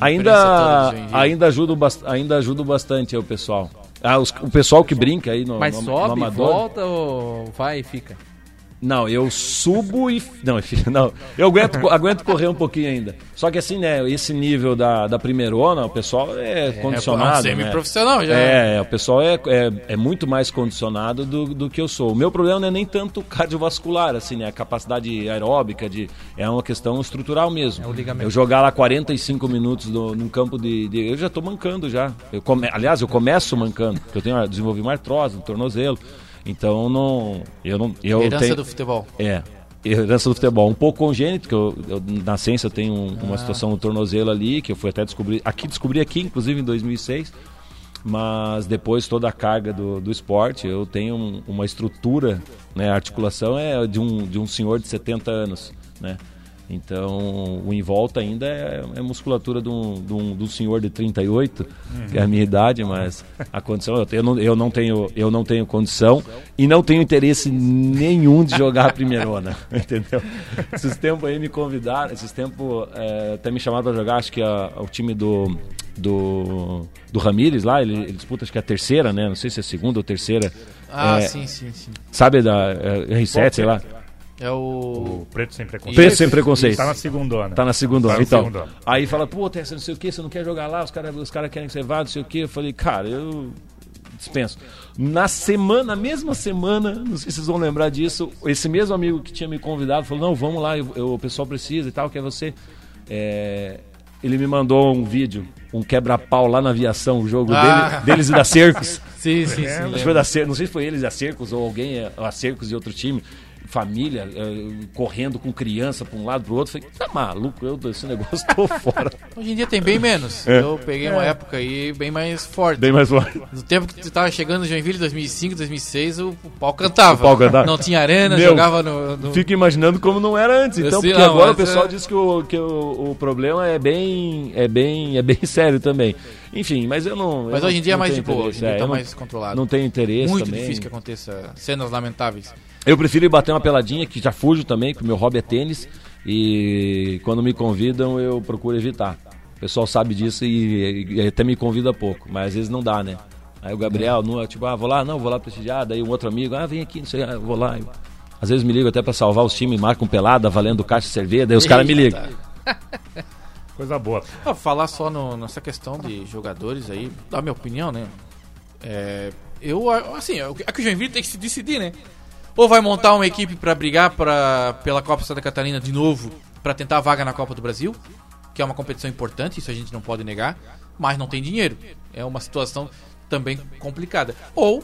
Ainda, ainda, ajudo, bast- ainda ajudo bastante o pessoal. Ah, os- o pessoal que brinca aí no, Mas no, no sobe, amador. volta ou vai e fica? Não, eu subo e. Não, [LAUGHS] enfim, não. Eu aguento, aguento correr um pouquinho ainda. Só que assim, né? Esse nível da, da primeirona, o pessoal é, É condicionado. um né? semi-profissional já. É, o pessoal é, é, é muito mais condicionado do, do que eu sou. O meu problema não é nem tanto cardiovascular, assim, né? A capacidade aeróbica, de, é uma questão estrutural mesmo. É o ligamento. Eu jogar lá 45 minutos no, num campo de, de- Eu já tô mancando já. Eu come, aliás, eu começo mancando, porque eu tenho eu desenvolvi uma artrose no tornozelo. Então não. Eu não. Eu Herança tenho, do futebol. é. Herança do futebol. Um pouco congênito, que eu, eu na ciência eu tenho um- uma situação no tornozelo ali, que eu fui até descobrir. Aqui descobri aqui, inclusive em 2006. Mas depois toda a carga do, do esporte, eu tenho um- uma estrutura, né? A articulação é de um, de um senhor de 70 anos, né? Então, o em volta ainda é, é musculatura de um, de, um, de um senhor de 38, que é a minha idade, mas a condição, eu, eu, não, eu, não tenho, eu não tenho condição e não tenho interesse nenhum de jogar a primeirona, [LAUGHS] entendeu? Esses tempos aí me convidaram, esses tempos é, até me chamaram para jogar, acho que a- o time do, do, do Ramires lá, ele, ele disputa acho que é a terceira, né? Não sei se é a segunda ou terceira. Ah, É, sim, sim, sim. Sabe da é, R7, sei lá. É o. O Preto Sem Preconceito. Preto Sem Preconceito. Tá na segunda. Tá na segunda Tá Então, segunda hora. aí fala, pô, Tessa, não sei o que, você não quer jogar lá, os caras os cara querem que você vá, não sei o que. Eu falei, cara, eu dispenso. Na semana, na mesma semana, não sei se vocês vão lembrar disso, esse mesmo amigo que tinha me convidado falou, não, vamos lá, eu- eu- o pessoal precisa e tal, quer você. É, ele me mandou um vídeo, um quebra-pau lá na aviação, o jogo Ah. dele- deles e da Cercos. [LAUGHS] Sim, sim, sim. Que foi da Cer- não sei se foi eles a Cercos ou alguém é, a Cercos de outro time. Família, eh, correndo com criança pra um lado pro outro. Falei, tá maluco, eu desse negócio tô [LAUGHS] fora. Hoje em dia tem bem menos. Eu peguei uma época aí bem mais forte. É. Bem mais forte. No tempo que tu tava chegando no Joinville, 2005, 2006, o, o pau cantava. O pau cantava. Não tinha arena, Meu, jogava no... no- Fico imaginando como não era antes. Então, Sim, porque não, agora o pessoal é- diz que, o, que o, o problema é bem, é bem, é bem [LAUGHS] sério também. Enfim, mas eu não. Mas eu hoje em dia é mais de boa, hoje em interesse, dia é, tá mais controlado. Não tenho interesse Muito também. difícil que aconteça cenas lamentáveis. Eu prefiro ir bater uma peladinha, que já fujo também, que o meu hobby é tênis. E quando me convidam, eu procuro evitar. O pessoal sabe disso e, e até me convida pouco, mas às vezes não dá, né? Aí o Gabriel, não, tipo, ah, vou lá, não, vou lá prestigiar. Daí um outro amigo, ah, vem aqui, não sei, ah, vou lá. Às vezes me ligam até pra salvar os times, marcam pelada, valendo caixa de cerveja, daí os caras me ligam. [LAUGHS] Coisa boa. Ah, falar só no- nessa questão de jogadores aí, da minha opinião, né? É, eu, assim, é que o Joinville tem que se decidir, né? Ou vai montar uma equipe pra brigar pra, pela Copa Santa Catarina de novo, pra tentar a vaga na Copa do Brasil, que é uma competição importante, isso a gente não pode negar, mas não tem dinheiro. É uma situação também complicada. Ou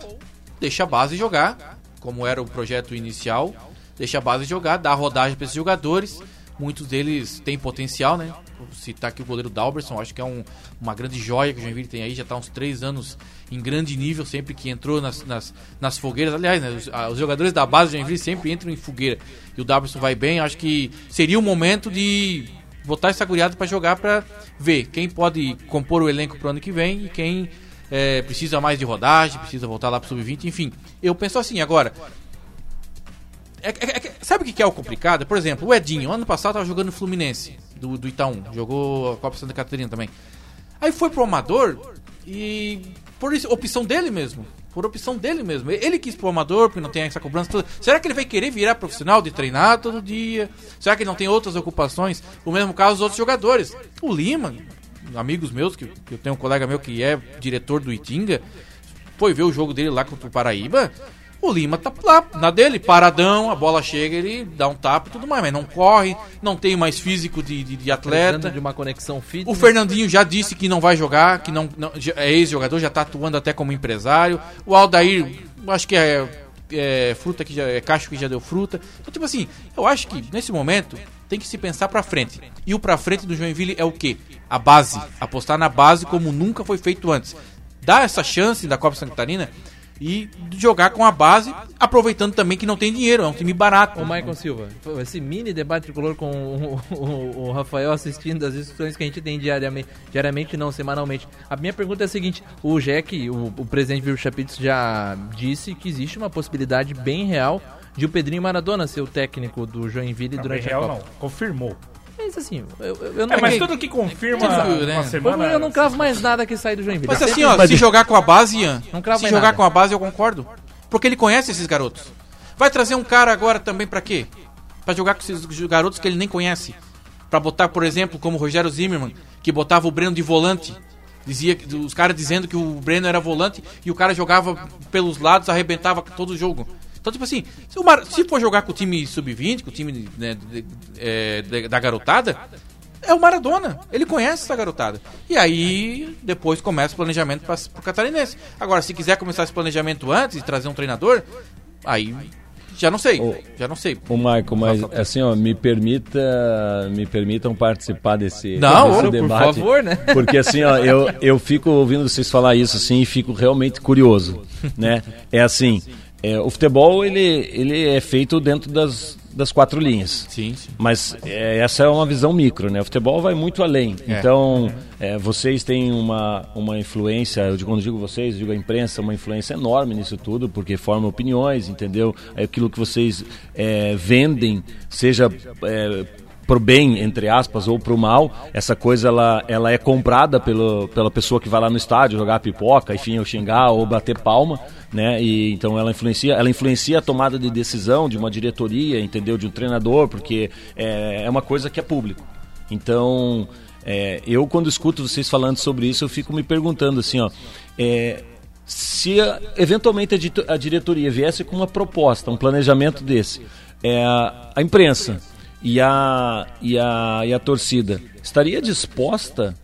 deixa a base jogar, como era o projeto inicial, deixa a base jogar, dá rodagem para esses jogadores. Muitos deles têm potencial, né? Citar aqui o goleiro Dalberson, acho que é um, uma grande joia que o Joinville tem aí, já está uns três anos em grande nível, sempre que entrou nas, nas, nas fogueiras. Aliás, né, os, os, jogadores da base do Joinville sempre entram em fogueira. E o Dalberson vai bem, acho que seria o momento de botar essa guriada para jogar para ver quem pode compor o elenco pro ano que vem e quem é, precisa mais de rodagem, precisa voltar lá pro sub-20, enfim. Eu penso assim, agora, é, é, é, sabe o que é o complicado? Por exemplo, o Edinho, ano passado estava jogando no Fluminense, do, do Itaú. Jogou a Copa Santa Catarina também. Aí foi pro Amador e. Por opção dele mesmo. Por opção dele mesmo. Ele quis pro Amador, porque não tem essa cobrança toda. Será que ele vai querer virar profissional de treinar todo dia? Será que ele não tem outras ocupações? O mesmo caso dos outros jogadores. O Lima, amigos meus, que, que eu tenho um colega meu que é diretor do Itinga, foi ver o jogo dele lá contra o Paraíba. O Lima tá lá, na dele, paradão, a bola chega, ele dá um tapa e tudo mais, mas não corre, não tem mais físico de, de, de atleta. de uma conexão física. O Fernandinho já disse que não vai jogar, que não, não é ex-jogador, já tá atuando até como empresário. O Aldair, acho que é, é fruta que já é cacho que já deu fruta. Então, tipo assim, eu acho que nesse momento tem que se pensar para frente. E o para frente do Joinville é o quê? A base, apostar na base como nunca foi feito antes. Dar essa chance da Copa Santa Catarina e jogar com a base, aproveitando também que não tem dinheiro, é um time barato. O Michael Silva, esse mini debate tricolor com o, o, o, Rafael assistindo as discussões que a gente tem diariamente, diariamente não, semanalmente. A minha pergunta é a seguinte: o Jack, o, o presidente Vitor Chapitz, já disse que existe uma possibilidade bem real de o Pedrinho Maradona ser o técnico do Joinville não, durante real, a Copa. Não, confirmou. Mas assim, eu, eu não. É, mas tudo que confirma é, né? uma semana. Eu não cravo mais nada que sai do Joinville. Mas assim, ó, se jogar com a base, Ian, não cravo se jogar nada. com a base, eu concordo. Porque ele conhece esses garotos. Vai trazer um cara agora também para quê? Para jogar com esses garotos que ele nem conhece. Para botar, por exemplo, como o Rogério Zimmermann, que botava o Breno de volante. Dizia os caras dizendo que o Breno era volante e o cara jogava pelos lados, arrebentava todo o jogo. Então, tipo assim, se, Mar... se for jogar com o time sub-20, com o time né, de, de, é, de, da garotada, é o Maradona. Ele conhece essa garotada. E aí, depois começa o planejamento para o catarinense. Agora, se quiser começar esse planejamento antes e trazer um treinador, aí já não sei, o, já não sei. O Marco, mas assim, ó, me permita, me permitam participar desse, não, desse debate. Por favor, né? [LAUGHS] Porque assim, ó, eu, eu fico ouvindo vocês falar isso assim e fico realmente curioso, né? É assim, é, o futebol ele, ele é feito dentro das, das quatro linhas. Sim, sim. Mas é, essa é uma visão micro, né? O futebol vai muito além. É. Então, é, vocês têm uma, uma influência, eu digo, quando digo vocês, digo a imprensa, uma influência enorme nisso tudo, porque forma opiniões, entendeu? Aquilo que vocês é, vendem, seja é, pro bem, entre aspas, ou pro mal, essa coisa ela, ela é comprada pelo, pela pessoa que vai lá no estádio jogar pipoca, enfim, ou xingar ou bater palma, né? E então ela influencia, ela influencia a tomada de decisão de uma diretoria, entendeu? De um treinador, porque é, é uma coisa que é público. Então, é, eu quando escuto vocês falando sobre isso, eu fico me perguntando assim, ó, é, se eventualmente a, diretoria viesse com uma proposta, um planejamento desse, é, a imprensa e a, e a, e a torcida estaria disposta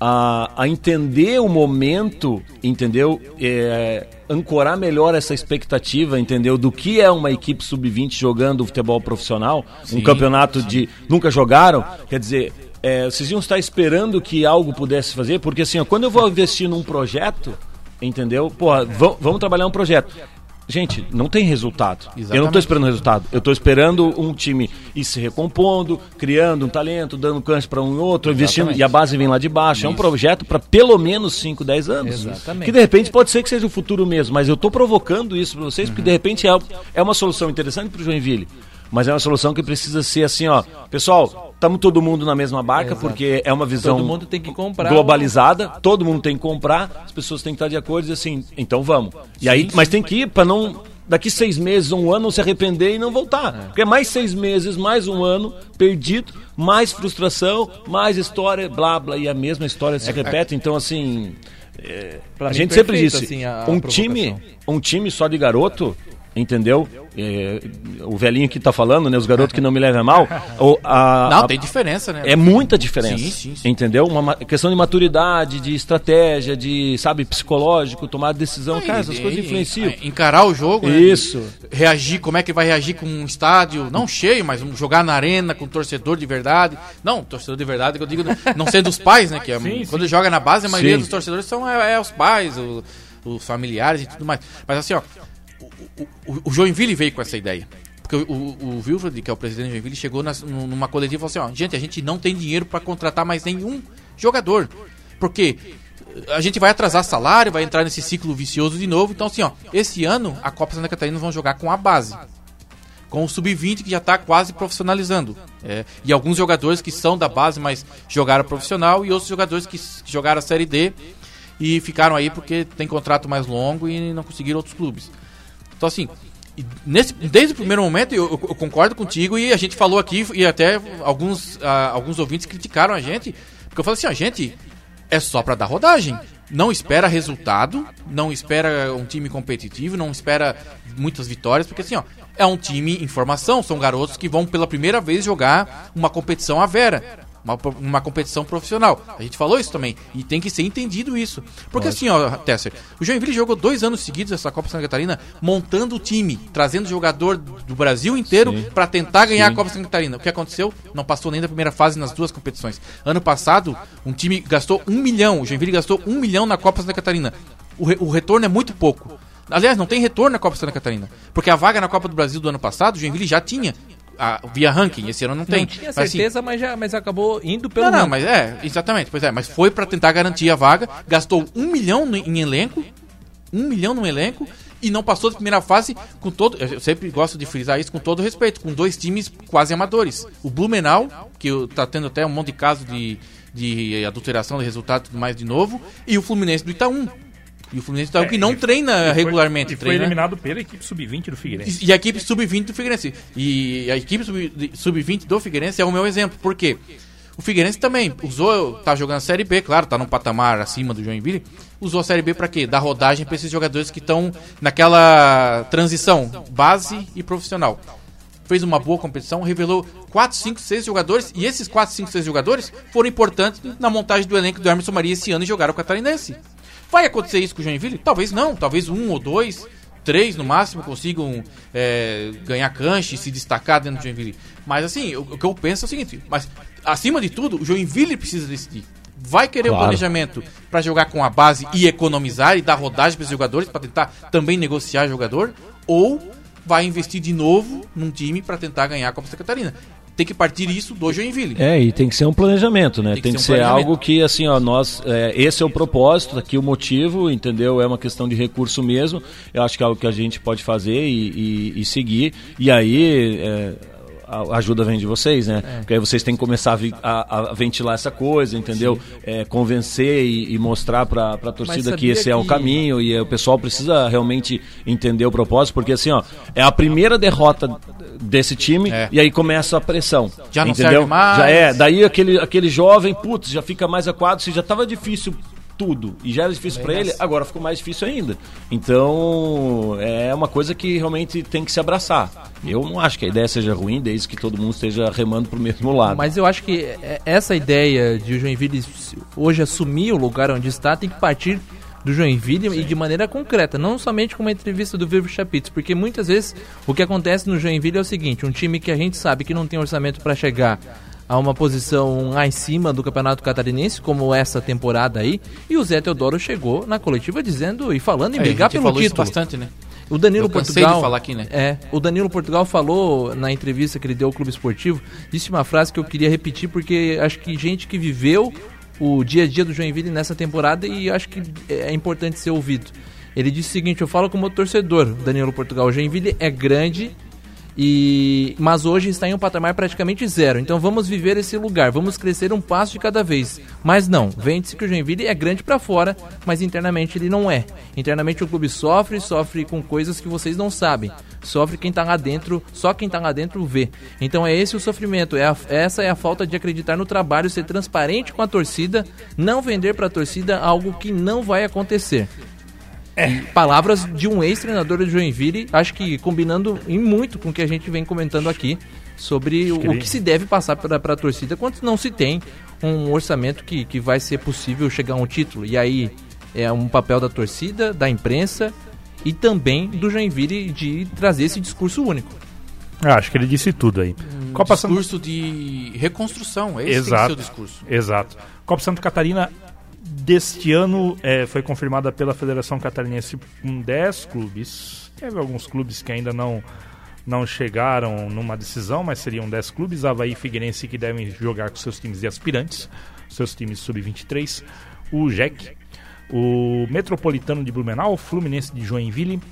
a, a entender o momento, entendeu? É, ancorar melhor essa expectativa, entendeu? Do que é uma equipe sub-20 jogando futebol profissional, sim, um campeonato de nunca jogaram, quer dizer, é, vocês iam estar esperando que algo pudesse fazer, porque assim, ó, quando eu vou investir num projeto, entendeu? Porra, vamos trabalhar um projeto. Gente, não tem resultado. Exatamente. Eu não estou esperando resultado. Eu estou esperando um time ir se recompondo, criando um talento, dando cancha para um e outro, Exatamente. investindo, e a base vem lá de baixo. Isso. É um projeto para pelo menos 5, 10 anos. Exatamente. Que de repente pode ser que seja o futuro mesmo, mas eu estou provocando isso para vocês, uhum. porque de repente é, é uma solução interessante para o Joinville. Mas é uma solução que precisa ser assim, ó. Pessoal, estamos todo mundo na mesma barca, porque é uma visão todo mundo tem que comprar globalizada, todo mundo tem que comprar, as pessoas têm que estar de acordo e assim, então vamos. E aí, mas tem que ir para não daqui seis meses, um ano, se arrepender e não voltar. É. Porque é mais seis meses, mais um ano perdido, mais frustração, mais história, blá blá, e a mesma história se é, repete. Então, assim, é, a gente sempre disse, assim, a, um time, um time só de garoto entendeu? É, o velhinho que tá falando, né? Os garotos que não me levam mal. O, a, Não, a- tem diferença, né? é muita diferença. Sim, sim, sim. Entendeu? Uma ma- questão de maturidade, de estratégia, de, sabe, psicológico, tomar decisão. Cara, essas coisas influenciam. Encarar o jogo, né? Isso. Reagir, como é que vai reagir com um estádio, não cheio, mas um- jogar na arena com torcedor de verdade. Não, torcedor de verdade, que eu digo, não sendo os pais, né? Que é- [LAUGHS] Sim, quando joga na base, a maioria Sim. dos torcedores são é, é os pais, o- os familiares e tudo mais. Mas assim, ó, o, o, Joinville veio com essa ideia. Porque o, o, o Wilfred, que é o presidente do Joinville, chegou nas- num- numa coletiva e falou assim: ó, gente, a gente não tem dinheiro para contratar mais nenhum jogador. Porque a gente vai atrasar salário, vai entrar nesse ciclo vicioso de novo. Então, assim, ó, esse ano a Copa Santa Catarina vão jogar com a base. Com o Sub-20 que já está quase profissionalizando. É, e alguns jogadores que são da base, mas jogaram profissional, e outros jogadores que que jogaram a Série D e ficaram aí porque tem contrato mais longo e não conseguiram outros clubes. Então, assim, nesse, desde o primeiro momento eu, eu- concordo contigo e a gente falou aqui, e até alguns, ah, alguns ouvintes criticaram a gente, porque eu falei assim, ó, gente, é só pra dar rodagem. Não espera resultado, não espera um time competitivo, não espera muitas vitórias, porque assim, ó, é um time em formação, são garotos que vão pela primeira vez jogar uma competição à vera. Uma, uma competição profissional. A gente falou isso também. E tem que ser entendido isso. Porque assim, ó, Tesser, o Joinville jogou dois anos seguidos essa Copa Santa Catarina montando o time, trazendo jogador do Brasil inteiro para tentar ganhar a Copa Santa Catarina. O que aconteceu? Não passou nem da primeira fase nas duas competições. Ano passado, um time gastou um milhão, o Joinville gastou um milhão na Copa Santa Catarina. O, re- o retorno é muito pouco. Aliás, não tem retorno na Copa Santa Catarina. Porque a vaga na Copa do Brasil do ano passado, o Joinville já tinha. A- via ranking, esse ano não tem. Não tinha Mas, assim, certeza, mas, já, mas acabou indo pelo não, não, ranking. mas é, exatamente, pois é, mas foi pra tentar garantir a vaga, gastou um milhão no- em elenco, um milhão no elenco, e não passou da primeira fase com todo, eu sempre gosto de frisar isso com todo respeito, com dois times quase amadores. O Blumenau, que tá tendo até um monte de caso de, de adulteração de resultado e tudo mais de novo, e o Fluminense do Itaú. E o Fluminense do Itaú que não treina foi- regularmente, E foi treina eliminado pela equipe sub-20 do Figueirense. e, e a equipe sub-20 do Figueirense. E a equipe sub- de- sub-20 do Figueirense é o meu exemplo. Por quê? O Figueirense também usou, tá jogando a Série B, claro, tá num patamar acima do Joinville. Usou a Série B pra quê? Dar rodagem pra esses jogadores que estão naquela transição, base e profissional. Fez uma boa competição, revelou 4, 5, 6 jogadores, e esses 4, 5, 6 jogadores foram importantes na montagem do elenco do Emerson Maria esse ano e jogaram o Catarinense. Vai acontecer isso com o Joinville? Talvez não, talvez um ou dois, três no máximo consigam é, ganhar cancha e se destacar dentro do Joinville. Mas assim, o, o que eu penso é o seguinte: mas acima de tudo, o Joinville precisa decidir. Vai querer o Claro. planejamento para jogar com a base e economizar e dar rodagem para os jogadores para tentar também negociar jogador? Ou vai investir de novo num time para tentar ganhar a Copa Santa Catarina? Tem que partir isso do Joinville. É, e tem que ser um planejamento, né? Tem Tem que que, ser um ser algo que, assim, ó, nós. é, esse é o propósito, tá aqui o motivo, entendeu? É uma questão de recurso mesmo. Eu acho que é algo que a gente pode fazer e, e- e seguir. E aí. é, a ajuda vem de vocês, né? Porque aí vocês têm que começar a, vi- a- a ventilar essa coisa, entendeu? É, convencer e, e mostrar para a torcida que esse é o que- caminho e o pessoal precisa realmente entender o propósito, porque assim, ó, é a primeira derrota desse time É. e aí começa a pressão. Já não entendeu? serve mais. Já é, daí aquele, aquele jovem, putz, já fica mais aquado, se já tava difícil tudo e já era difícil para ele, agora ficou mais difícil ainda. Então, é uma coisa que realmente tem que se abraçar. Eu não acho que a ideia seja ruim, desde que todo mundo esteja remando pro mesmo lado. Mas eu acho que é- essa ideia de o Joinville hoje assumir o lugar onde está tem que partir do Joinville e de maneira concreta, não somente com uma entrevista do Vivo Chapitz, porque muitas vezes o que acontece no Joinville é o seguinte, um time que a gente sabe que não tem orçamento para chegar a uma posição lá em cima do Campeonato Catarinense, como essa temporada aí, e o Zé Teodoro chegou na coletiva dizendo e falando em É, brigar pelo falou isso título. bastante, né? O Danilo Eu Portugal. de falar aqui, né? É, o Danilo Portugal falou na entrevista que ele deu ao Clube Esportivo, disse uma frase que eu queria repetir porque acho que gente que viveu o dia a dia do Joinville nessa temporada e acho que é importante ser ouvido. Ele disse o seguinte: eu falo como torcedor, Danilo Portugal, o Joinville é grande. E mas hoje está em um patamar praticamente zero. Então vamos viver esse lugar, vamos crescer um passo de cada vez. Mas não, vende-se que o Joinville é grande para fora, mas internamente ele não é. Internamente o clube sofre, sofre com coisas que vocês não sabem. Sofre quem tá lá dentro, só quem tá lá dentro vê. Então é esse o sofrimento, é a- essa é a falta de acreditar no trabalho, ser transparente com a torcida, não vender para a torcida algo que não vai acontecer. É. Palavras de um ex-treinador de Joinville, acho que combinando em muito com o que a gente vem comentando aqui sobre o, o que se deve passar para a torcida quando não se tem um orçamento que, que vai ser possível chegar a um título. E aí é um papel da torcida, da imprensa e também do Joinville de trazer esse discurso único. Ah, acho que ele disse tudo aí. Um Copa discurso San... de reconstrução, esse Exato. tem que ser o discurso. Exato. Copa Santa Catarina deste ano é, foi confirmada pela Federação Catarinense com 10 clubes. Teve alguns clubes que ainda não não chegaram numa decisão, mas seriam 10 clubes, Havaí e Figueirense que devem jogar com seus times de aspirantes, seus times sub-23, o JEC, o Metropolitano de Blumenau, o Fluminense de Joinville,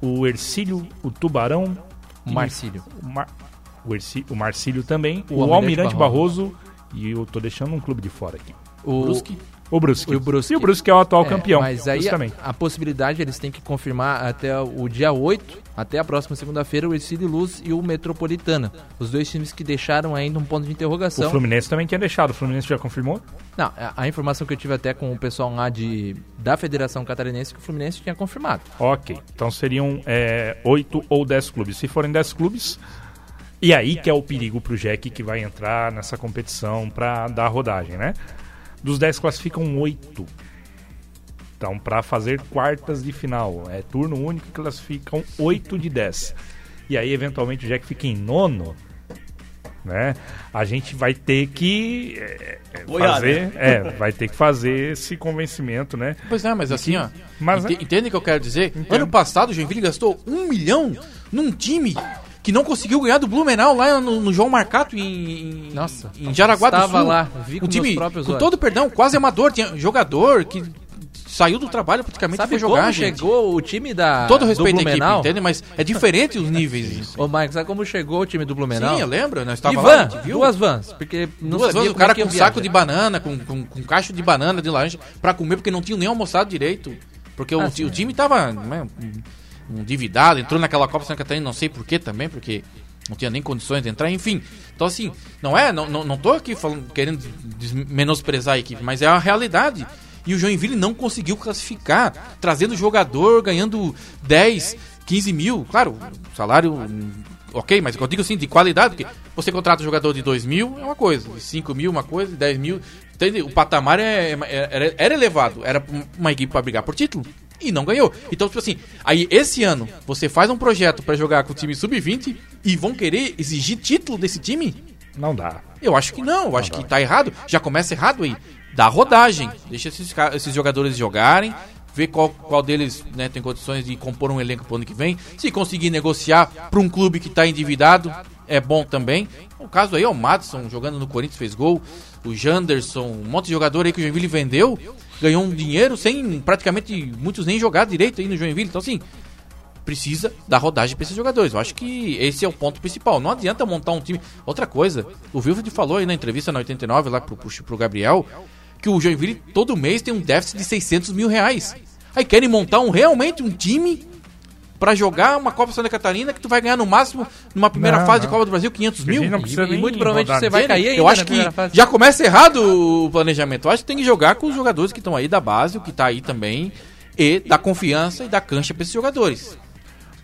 o Ercílio, o Tubarão, o Marcílio, o, Mar, o, Erci, o Marcílio também, o, o Almirante, Almirante Barroso. Barroso. e eu tô deixando um clube de fora aqui. O Brusque. O Brusque. O Brusque. E o Brusque é o atual é, campeão. Mas aí a, a, possibilidade eles têm que confirmar até o dia 8, até a próxima segunda-feira, o Ercílio Luz e o Metropolitana. Os dois times que deixaram ainda um ponto de interrogação. O Fluminense também tinha deixado. O Fluminense já confirmou? Não, a, a informação que eu tive até com o pessoal lá de, da Federação Catarinense que o Fluminense tinha confirmado. Ok. Então seriam é, 8 ou 10 clubes. Se forem 10 clubes. E aí que é o perigo pro Jack que vai entrar nessa competição para dar rodagem, né? Dos 10 classificam 8. Então, para fazer quartas de final, é turno único classificam 8 de 10. E aí, eventualmente, o Jack fica em nono. Né? A gente vai ter que é, fazer, é, vai ter que fazer esse convencimento, né? Pois é, mas assim, ó, mas, ent entende o que eu quero dizer? Entendo. Ano passado o Joinville gastou um milhão num time que não conseguiu ganhar do Blumenau lá no, no João Marcato em, Nossa, em Jaraguá do Sul. lá, vi com um time, com todo perdão, quase amador, tinha jogador que saiu do trabalho praticamente Sabe foi jogar, como gente. chegou o time da Todo respeito à equipe, entende? Mas é diferente os níveis. [LAUGHS] Ô, Mike, sabe como chegou o time do Blumenau? Sim, eu lembro, nós estávamos lá, viu? duas vans, porque não duas vans, o cara com um saco de banana, com, com, com caixa de banana de laranja pra comer, porque não tinha nem almoçado direito. Porque ah, o, o, time tava né, um, endividado, entrou naquela Copa Santa Catarina, não sei porquê também, porque não tinha nem condições de entrar, enfim. Então, assim, não é, não, não, não tô aqui falando, querendo menosprezar a equipe, mas é a realidade. E o Joinville não conseguiu classificar, trazendo jogador, ganhando 10, 15 mil. Claro, salário ok, mas eu digo assim, de qualidade, porque você contrata um jogador de 2 mil é uma coisa, de 5 mil uma coisa, de 10 mil. Entende? O patamar é, é, era, era elevado, era uma equipe para brigar por título e não ganhou. Então, tipo assim, aí esse ano você faz um projeto para jogar com o time sub-20 e vão querer exigir título desse time? Não dá. Eu acho que não, eu não acho dá. que tá errado. Já começa errado aí. Dá rodagem, deixa esses, esses jogadores jogarem, ver qual, qual deles né, tem condições de compor um elenco pro ano que vem. Se conseguir negociar para um clube que está endividado, é bom também. O caso aí é o Madison jogando no Corinthians, fez gol. O Janderson, um monte de jogador aí que o Joinville vendeu ganhou um dinheiro sem praticamente muitos nem jogar direito aí no Joinville. Então, assim, precisa dar rodagem para esses jogadores. Eu acho que esse é o ponto principal. Não adianta montar um time. Outra coisa, o Wilfred falou aí na entrevista na 89 lá pro, pro, Gabriel que o Joinville todo mês tem um déficit de 600 mil reais. Aí querem montar um realmente um time para jogar uma Copa Santa Catarina que tu vai ganhar no máximo numa primeira não, fase não. de Copa do Brasil 500 mil. E, e muito provavelmente você vai cair ainda Eu acho que já começa errado o planejamento. Eu acho que tem que jogar com os jogadores que estão aí da base, o que está aí também, e dar confiança e dar cancha para esses jogadores.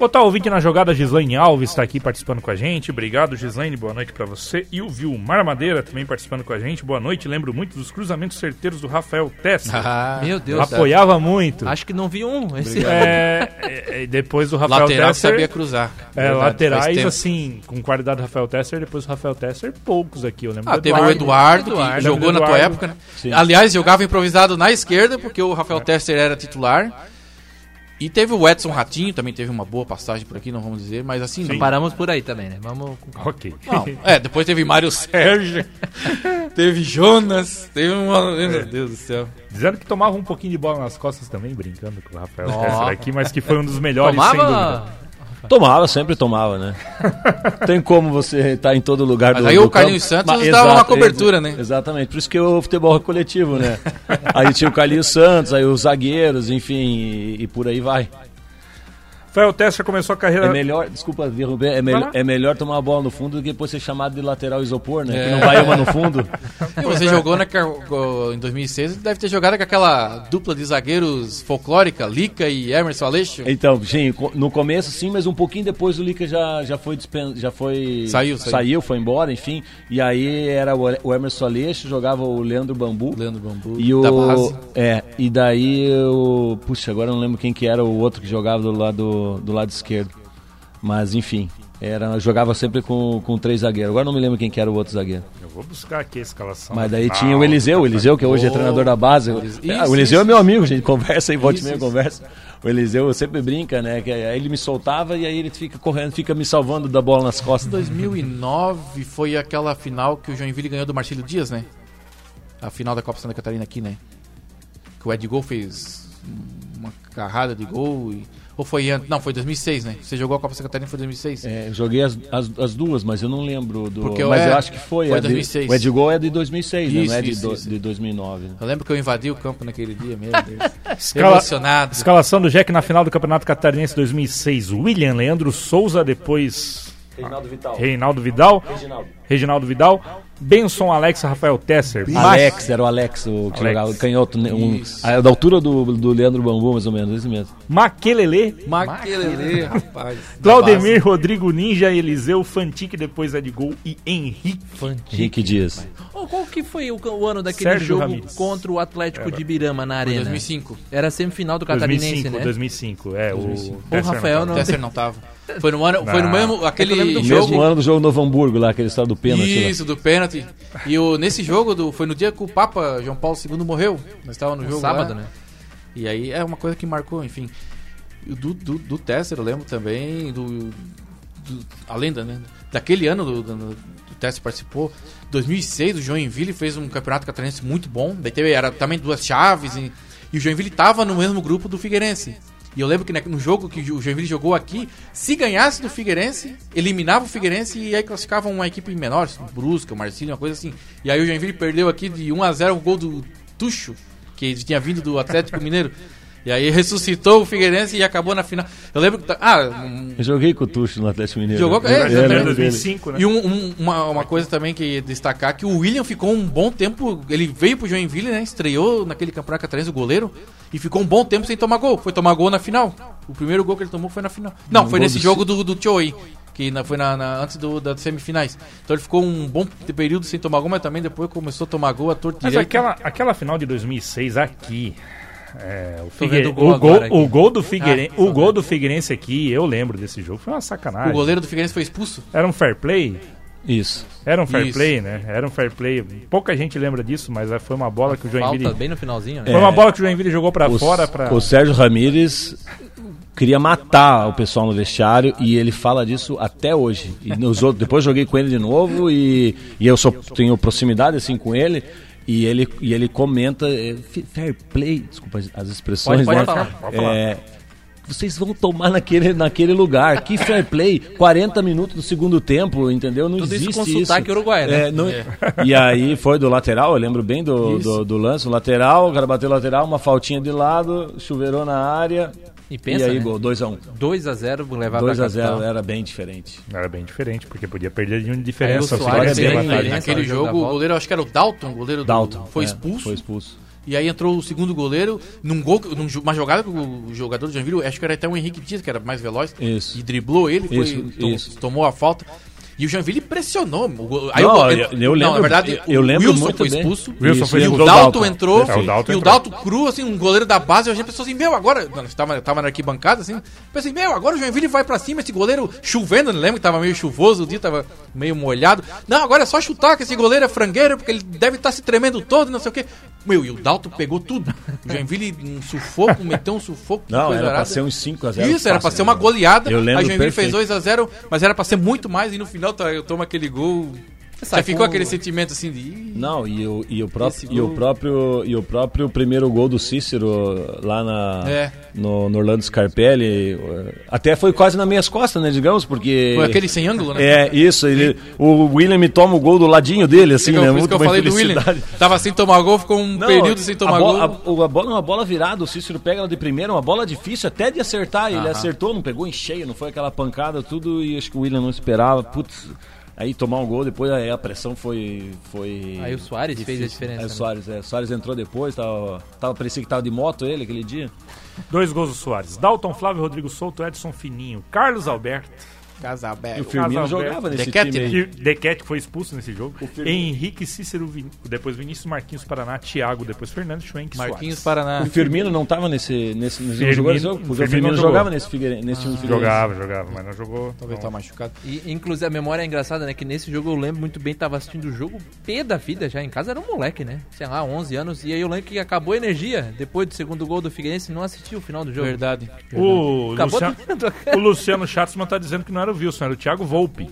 Botar o ouvinte na jogada, Gislaine Alves está aqui participando com a gente. Obrigado, Gislaine. Boa noite para você. E o Vilmar Madeira também participando com a gente. Boa noite. Lembro muito dos cruzamentos certeiros do Rafael Tessa. Ah, meu Deus. Apoiava muito. Acho que não vi um. Esse é, é, depois do Rafael Lateral Tesser. sabia cruzar. É, Verdade, laterais, assim, com qualidade do Rafael Tesser. Depois do Rafael Tesser, poucos aqui. Eu lembro ah, teve o Eduardo, Eduardo que jogou na tua época, né? Aliás, jogava improvisado na esquerda, porque o Rafael é. Tesser era titular. E teve o Edson Ratinho, também teve uma boa passagem por aqui, não vamos dizer, mas assim. Não... Paramos por aí também, né? Vamos. Ok. Não, [LAUGHS] é, depois teve Mário Sérgio, [LAUGHS] teve Jonas, teve uma. Meu é. Deus do céu. Dizendo que tomava um pouquinho de bola nas costas também, brincando com o Rafael oh. aqui, mas que foi um dos melhores, tomava... sem dúvida. Tomava, sempre tomava, né? [LAUGHS] Tem como você estar tá em todo lugar Mas do Aí do o Carlinhos Santos Mas, dava exato, uma cobertura, né? Exatamente, por isso que o futebol é coletivo, né? [LAUGHS] aí tinha o Carlinhos Santos, aí os zagueiros, enfim, e, e por aí vai. Rafael Tessa começou a carreira. É melhor, desculpa, derrubar, é, é melhor tomar uma bola no fundo do que depois ser chamado de lateral isopor, né? É. Que não vai uma no fundo. [LAUGHS] E você jogou na, em 2006, deve ter jogado com aquela dupla de zagueiros folclórica, Lica e Emerson Aleixo. Então, sim, no começo sim, mas um pouquinho depois o Lica já, já foi já foi saiu, saiu, saiu, foi embora, enfim. E aí era o Emerson Aleixo, jogava o Leandro Bambu. Leandro Bambu. E o é, e daí o puxa, agora eu não lembro quem que era o outro que jogava do lado do lado esquerdo. Mas enfim, era, jogava sempre com, com três zagueiros. Agora não me lembro quem que era o outro zagueiro. Eu vou buscar aqui a escalação. Mas daí tinha o Eliseu, o Eliseu que hoje é treinador da base. Isso, ah, o Eliseu isso. é meu amigo, gente conversa e volta e meia conversa. O Eliseu sempre brinca, né? Que aí ele me soltava e aí ele fica correndo, fica me salvando da bola nas costas. 2009 foi aquela final que o Joinville ganhou do Marcelo Dias, né? A final da Copa Santa Catarina aqui, né? Que o Ed Gol fez uma carrada de gol e ou foi antes? Não, foi 2006, né? Você jogou a Copa Santa Catarina foi 2006? É, joguei as, as, as, duas, mas eu não lembro do. Porque mas eu, é, eu acho que foi. Foi 2006. De, o Edgol é de 2006, isso, né? Não é de, do, de 2009. Né? Eu lembro que eu invadi o campo naquele dia, meu Deus. [LAUGHS] Escala, Emocionado. Escalação do Jack na final do Campeonato Catarinense 2006. William Leandro Souza, depois. Reinaldo Vital. Reinaldo Vidal. Reginaldo. Reginaldo Vidal. Benson Alex Rafael Tesser. Alex, era o Alex, o que Alex. jogava canhoto, né, um, a, da altura do, do Leandro Bambu, mais ou menos, esse mesmo. Maquelele. Maquelele, rapaz. Claudemir, Rodrigo Ninja, Eliseu, Fantique, depois é de gol e Henrique. Fantique. Henrique Dias. Oh, qual que foi o, o ano daquele Sérgio jogo Ramirez. contra o Atlético era. de Birama na Arena? 2005. Era semifinal do Catarinense, 2005, né? 2005, é. 2005. O, o Rafael não... O Tesser não tava. Foi no ano, foi no mesmo aquele do jogo. mesmo ano do jogo Novo Hamburgo lá, aquele estado do pênalti. Isso, lá. do pênalti. E o, nesse jogo do, foi no dia que o Papa João Paulo II morreu. Nós estávamos no jogo sábado, lá. né? E aí é uma coisa que marcou, enfim. Do, do, do Tesser, eu lembro também, do, do a lenda, né? Daquele ano do, do, do Tesser participou. 2006, o Joinville fez um campeonato catarinense muito bom. Daí teve, era também duas chaves. E, e o Joinville estava no mesmo grupo do Figueirense. E eu lembro que no jogo que o Joinville jogou aqui, se ganhasse do Figueirense, eliminava o Figueirense e aí classificava uma equipe menor, Brusca, o Marcílio, uma coisa assim. E aí o Joinville perdeu aqui de 1 a 0 o gol do Tuxo, que tinha vindo do Atlético Mineiro. E aí ressuscitou o Figueirense e acabou na final. Eu lembro que. Tá, ah, um, eu joguei com o Tuxo no Atlético Mineiro. Jogou com é, é, é, 2005, né? E um, um, uma, uma coisa também que destacar que o William ficou um bom tempo. Ele veio pro Joinville, né? Estreou naquele campeonato catarinense, o goleiro. E ficou um bom tempo sem tomar gol. Foi tomar gol na final. O primeiro gol que ele tomou foi na final. Não, um foi nesse do jogo do, do Choi que na, foi na, na, antes do, das semifinais. Então ele ficou um bom período sem tomar gol, mas também depois começou a tomar gol a torta Mas aquela, aquela final de 2006 aqui, é, o, Figueire... o, gol, o, gol, do Figueirense, ah, o gol do Figueirense aqui, eu lembro desse jogo, foi uma sacanagem. O goleiro do Figueirense foi expulso? Era um fair play? Isso. Era um fair Isso. play, né? Era um fair play. Pouca gente lembra disso, mas foi uma bola que o Joinville. Falta bem no finalzinho. Né? Foi uma bola que o Joinville jogou para fora. Pra... O Sérgio Ramírez queria matar o pessoal no vestiário e ele fala disso até hoje. E nos outros, depois joguei com ele de novo e, e eu só tenho proximidade assim com ele. E ele, e ele comenta, é, fair play, desculpa as expressões, pode, né? Falar, pode falar. É, vocês vão tomar naquele, naquele lugar. Que fair play, 40 minutos do segundo tempo, entendeu? Não Tudo existe isso. Com sotaque uruguai, né? É, não... é. E aí foi do lateral, eu lembro bem do, do, do, lance, o lateral, o cara bateu lateral, uma faltinha de lado, chuveirou na área, e, pensa, e aí, né? gol, 2x1. 2x0 levava 2x0 era bem diferente. Era bem diferente, porque podia perder de uma diferença. É, o Soares, bem, naquele jogo, o goleiro, acho que era o Dalton, o goleiro Dalton, do, foi, é, expulso. foi expulso. E aí entrou o segundo goleiro num gol, numa jogada que o jogador do Joinville, acho que era até o Henrique Dias, que era mais veloz, isso. e driblou ele, foi, isso, tom, isso. tomou a falta. E o Joinville pressionou. Aí não, eu, eu, lembro, não, na verdade, eu, eu lembro Wilson muito foi bem. expulso. Wilson foi e expulso. o Dalton entrou. É, o Dalton e o Dalton cru, assim, um goleiro da base. A gente pensou assim, meu, agora. Tava, tava na arquibancada, assim. Pensei, meu, agora o Joinville vai pra cima. Esse goleiro chovendo, lembra que tava meio chuvoso o dia, tava meio molhado. Não, agora é só chutar, que esse goleiro é frangueiro, porque ele deve estar tá se tremendo todo, não sei o quê. Meu, e o Dalton pegou tudo. O Joinville, um sufoco, meteu um sufoco. Não, era pra ser uns 5x0. Isso, era pra ser uma goleada. Eu lembro a Joinville perfeito. fez 2x0, mas era pra ser muito mais. E no final eu tomo aquele gol. Já ficou aquele sentimento assim de. Não, e o, e o, próprio, e o próprio e o próprio primeiro gol do Cícero lá na, É. no, no Orlando Scarpelli, até foi quase nas minhas costas, né, digamos, porque... Foi aquele sem ângulo, né? É, isso, ele, o William me toma o gol do ladinho dele, assim, Então, né, por isso que eu falei do William. Tava sem tomar gol, ficou um Não, período sem tomar a gol. bola, A, o- a bola é uma bola virada, o Cícero pega ela de primeira, uma bola difícil até de acertar. Ele Aham. acertou, não pegou em cheio, não foi aquela pancada, tudo, e acho que o William não esperava. Putz, aí tomar um gol, depois aí a pressão foi. foi Aí o Soares fez a Aí diferença. o né? Soares, é, o Soares entrou depois, tava, tava, parecia que tava de moto ele aquele dia. Dois gols do Soares. Dalton Flávio, Rodrigo Souto, Edson Fininho, Carlos Alberto. E Casabeco. o Firmino jogava nesse Dequete, time. E Dequete que foi expulso nesse jogo. Henrique Cícero, Vin... depois Vinícius Marquinhos Paraná, Thiago, depois Fernando Schwenk Marquinhos Soares. Paraná. O Firmino não tava nesse, nesse, nesse Firmino- jogo? Porque o Firmino Firmino jogou. jogava nesse, Figueirense, nesse time do Figueirense. Jogava, jogava, mas não jogou. Talvez não. tá machucado. E, inclusive, a memória é engraçada, né? Que nesse jogo eu lembro muito bem, tava assistindo o jogo pé da vida já. Em casa era um moleque, né? Sei lá, 11 anos. E aí eu lembro que acabou a energia. Depois do segundo gol do Figueirense, não assisti o final do jogo. Verdade. O Acabou Luciano, [LAUGHS] o Luciano Schatzman tá dizendo que não era o Wilson, era o Thiago Volpe.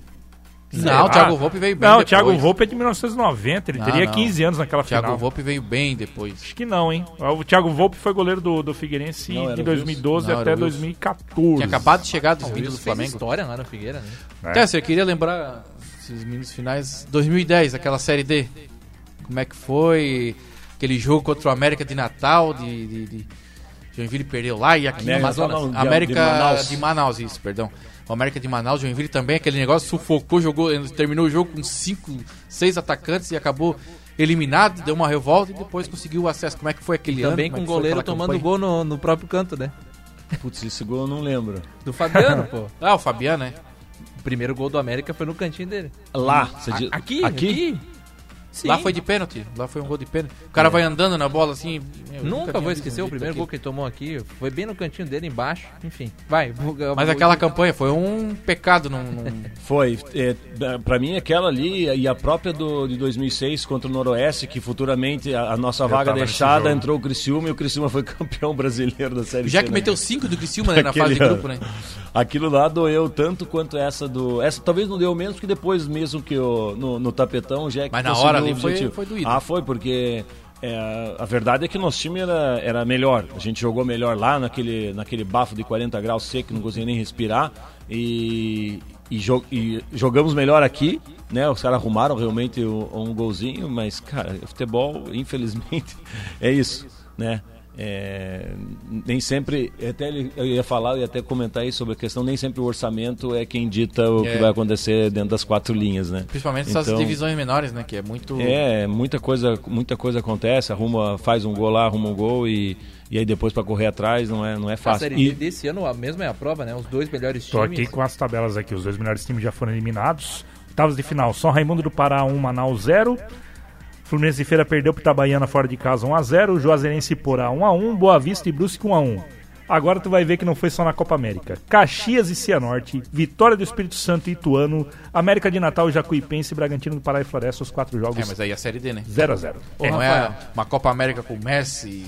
Não, o Thiago Volpe veio bem Não, o depois. Thiago Volpe é de 1990, ele Não, teria não. 15 anos naquela Thiago final. Volpe veio bem depois. Acho que não, hein? O Thiago Volpe foi goleiro do, do Figueirense Não, de o 2012 Wilson. Não, até era o Wilson. 2014. Tinha acabado de chegar dos O Wilson do Flamengo. história lá no Figueira, né? É. Tessa, eu queria lembrar esses minutos finais. 2010, aquela série D. Como é que foi? Aquele jogo contra o América de Natal, de. de, de... Joinville perdeu lá e aqui no América Amazonas. não, de- América de Manaus. de Manaus, isso, perdão. O América de Manaus, Joinville também, aquele negócio sufocou, jogou, terminou o jogo com cinco, seis atacantes e acabou eliminado, deu uma revolta e depois conseguiu o acesso. Como é que foi aquele ano? Também Como é com o goleiro tomando campanha? gol no, no próprio canto, né? Putz, esse gol eu não lembro. Do Fabiano, [LAUGHS] pô. Ah, o Fabiano, né? O primeiro gol do América foi no cantinho dele. Lá, você diz- Aqui, aqui. Sim. Lá foi de pênalti, lá foi um gol de pênalti. O cara vai andando na bola assim. meu, Nunca tinha vou esquecer o primeiro daquele. gol que ele tomou aqui. Foi bem no cantinho dele, embaixo. Enfim, vai. Mas vou- aquela campanha foi um pecado. Num, num- Foi, é, pra mim aquela ali e a própria do, de 2006 contra o Noroeste, que futuramente a, a nossa vaga tava nesse deixada entrou o Criciúma e o Criciúma foi [LAUGHS] campeão brasileiro da Série Já C, que né? meteu cinco do Criciúma né, na fase de grupo, né? Aquilo lá doeu tanto quanto essa do. Essa talvez não deu menos, porque depois mesmo que o, no, no tapetão o Jack Mas na hora ali foi- foi doído. Ah, foi, porque é, a verdade é que nosso time era, era melhor. A gente jogou melhor lá naquele, naquele bafo de 40 graus seco, não conseguia nem respirar. E, e, jo- e jogamos melhor aqui, né? Os caras arrumaram realmente um, um golzinho, mas, cara, futebol, infelizmente, [LAUGHS] é isso, né? É, nem sempre, até ele- eu ia falar, eu ia até comentar aí sobre a questão, nem sempre o orçamento é quem dita o É. que vai acontecer dentro das quatro linhas, né? Principalmente essas Então- divisões menores, né? Que é muito. É, muita coisa, muita coisa acontece, arruma, faz um gol lá, arruma um gol e, e aí depois para correr atrás não é, não é A fácil. série E- desse ano a mesma é a prova, né? Os dois melhores Tô times. aqui com as tabelas aqui. Os dois melhores times já foram eliminados. Oitavos de final. São Raimundo do Pará 1, Manaus 0. Fluminense de Feira perdeu pro Itabaiana fora de casa 1x0. Juazeirense e Porá 1x1. Boa Vista e Brusque 1x1. Agora tu vai ver que não foi só na Copa América. Caxias e Cianorte, Vitória do Espírito Santo e Ituano, América de Natal, Jacuipense, Bragantino do Pará e Floresta, os quatro É, jogos mas aí a série D, né? 0x0. Ô, não é uma Copa América com Messi.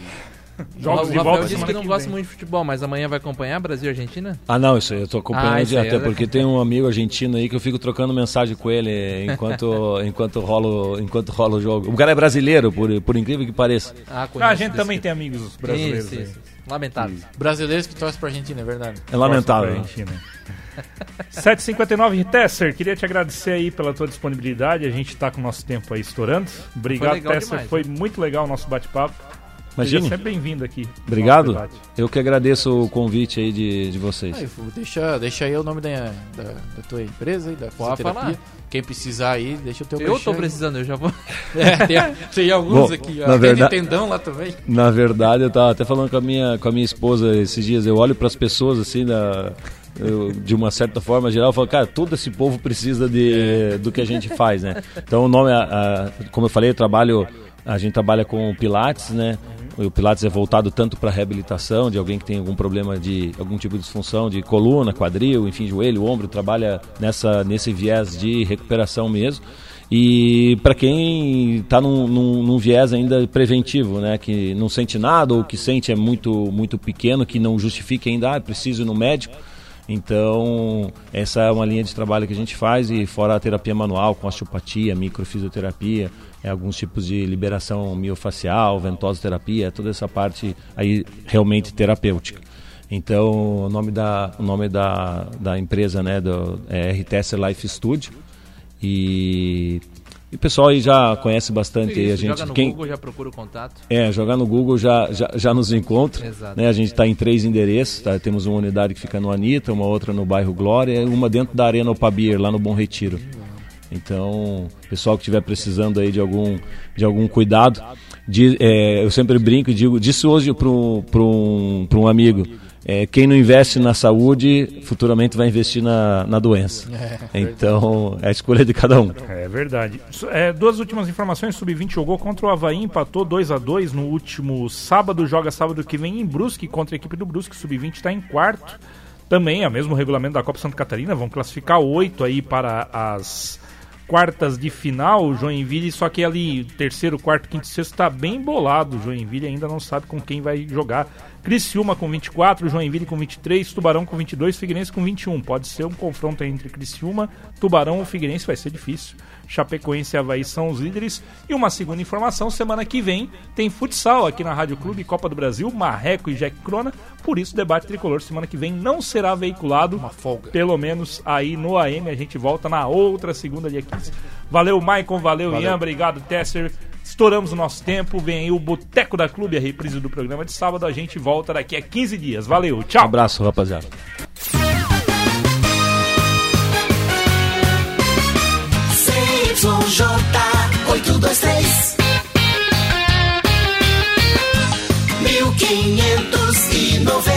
[LAUGHS] Jogos o de Rafael volta disse que não que gosta muito de futebol, mas amanhã vai acompanhar Brasil e Argentina? Ah, não, isso aí eu tô acompanhando Ah, isso até é- porque tem um amigo argentino aí que eu fico trocando mensagem com ele enquanto, [LAUGHS] enquanto, rola, o- enquanto rola o jogo. O cara é brasileiro, por, por incrível que pareça. Ah, Ah, a gente também tem amigos brasileiros. Isso, aí. isso. Lamentável. Brasileiros que torcem pra Argentina, é verdade. É lamentável. Argentina. 7h59, Tesser, queria te agradecer aí pela tua disponibilidade. A gente tá com o nosso tempo aí estourando. Obrigado, legal Tesser. demais, Foi muito legal o nosso bate-papo. Imagine. Seja sempre bem-vindo aqui. Obrigado. Eu que agradeço o convite aí de, de vocês. Fu- deixa, deixa aí o nome da, da, da tua empresa aí, da fisioterapia. falar. Quem precisar aí, deixa o teu Eu aí. precisando, eu já vou. [LAUGHS] É, tem, tem alguns Bom, aqui. na ó. Tem verdade- de tendão lá também. Na verdade, eu tava até falando com a minha, com a minha esposa esses dias. Eu olho para as pessoas assim, da, eu, de uma certa forma geral, eu falo, cara, todo esse povo precisa de, do que a gente faz, né? Então, o nome, a- a- como eu falei, eu trabalho, a gente trabalha com o Pilates, né? O Pilates é voltado tanto para reabilitação de alguém que tem algum problema de algum tipo de disfunção de coluna, quadril, enfim, joelho, ombro, trabalha nessa nesse viés de recuperação mesmo. E para quem está num, num, num viés ainda preventivo, né, que não sente nada ou que sente é muito muito pequeno, que não justifica ainda, ah, preciso ir no médico. Então, essa é uma linha de trabalho que a gente faz e fora a terapia manual com osteopatia, microfisioterapia, é, alguns tipos de liberação miofacial, ventosoterapia, toda essa parte aí realmente terapêutica. Então, o nome da, o nome da, da empresa né, do, é RTS Life Studio. E, e o pessoal aí já conhece bastante. Isso, a gente, joga no quem, Google, já procura o contato. É, jogar no Google já, já, já nos encontra. Exato. Né, a gente está em três endereços. Tá? Temos uma unidade que fica no Anitta, uma outra no bairro Glória e uma dentro da Arena Opabir, lá no Bom Retiro. Então, pessoal que estiver precisando aí de algum, de algum cuidado, de, é, eu sempre brinco e digo, disse hoje para um, um amigo, é, quem não investe na saúde, futuramente vai investir na, na doença. É, então, é a escolha de cada um. É verdade. É, duas últimas informações: Sub-20 jogou contra o Havaí, empatou 2 a 2 no último sábado. Joga sábado que vem em Brusque contra a equipe do Brusque. Sub-20 está em quarto. Também é o mesmo regulamento da Copa Santa Catarina. Vão classificar oito aí para as quartas de final, Joinville, só que ali, terceiro, quarto, quinto e sexto, está bem bolado. Joinville ainda não sabe com quem vai jogar. Criciúma com 24, Joinville com 23, Tubarão com 22, Figueirense com 21. Pode ser um confronto entre Criciúma, Tubarão ou Figueirense, vai ser difícil. Chapecoense e Havaí são os líderes. E uma segunda informação, semana que vem tem futsal aqui na Rádio Clube, Copa do Brasil, Marreco e Jack Crona. Por isso, o debate tricolor semana que vem não será veiculado. Uma folga. Pelo menos aí no AM, a gente volta na outra segunda, dia 15. Valeu, Maicon, valeu, valeu. Ian, obrigado, Tesser. Estouramos o nosso tempo, vem aí o Boteco da Clube, a reprise do programa de sábado. A gente volta daqui a 15 dias. Valeu, tchau. Um abraço, rapaziada. YJ823 1590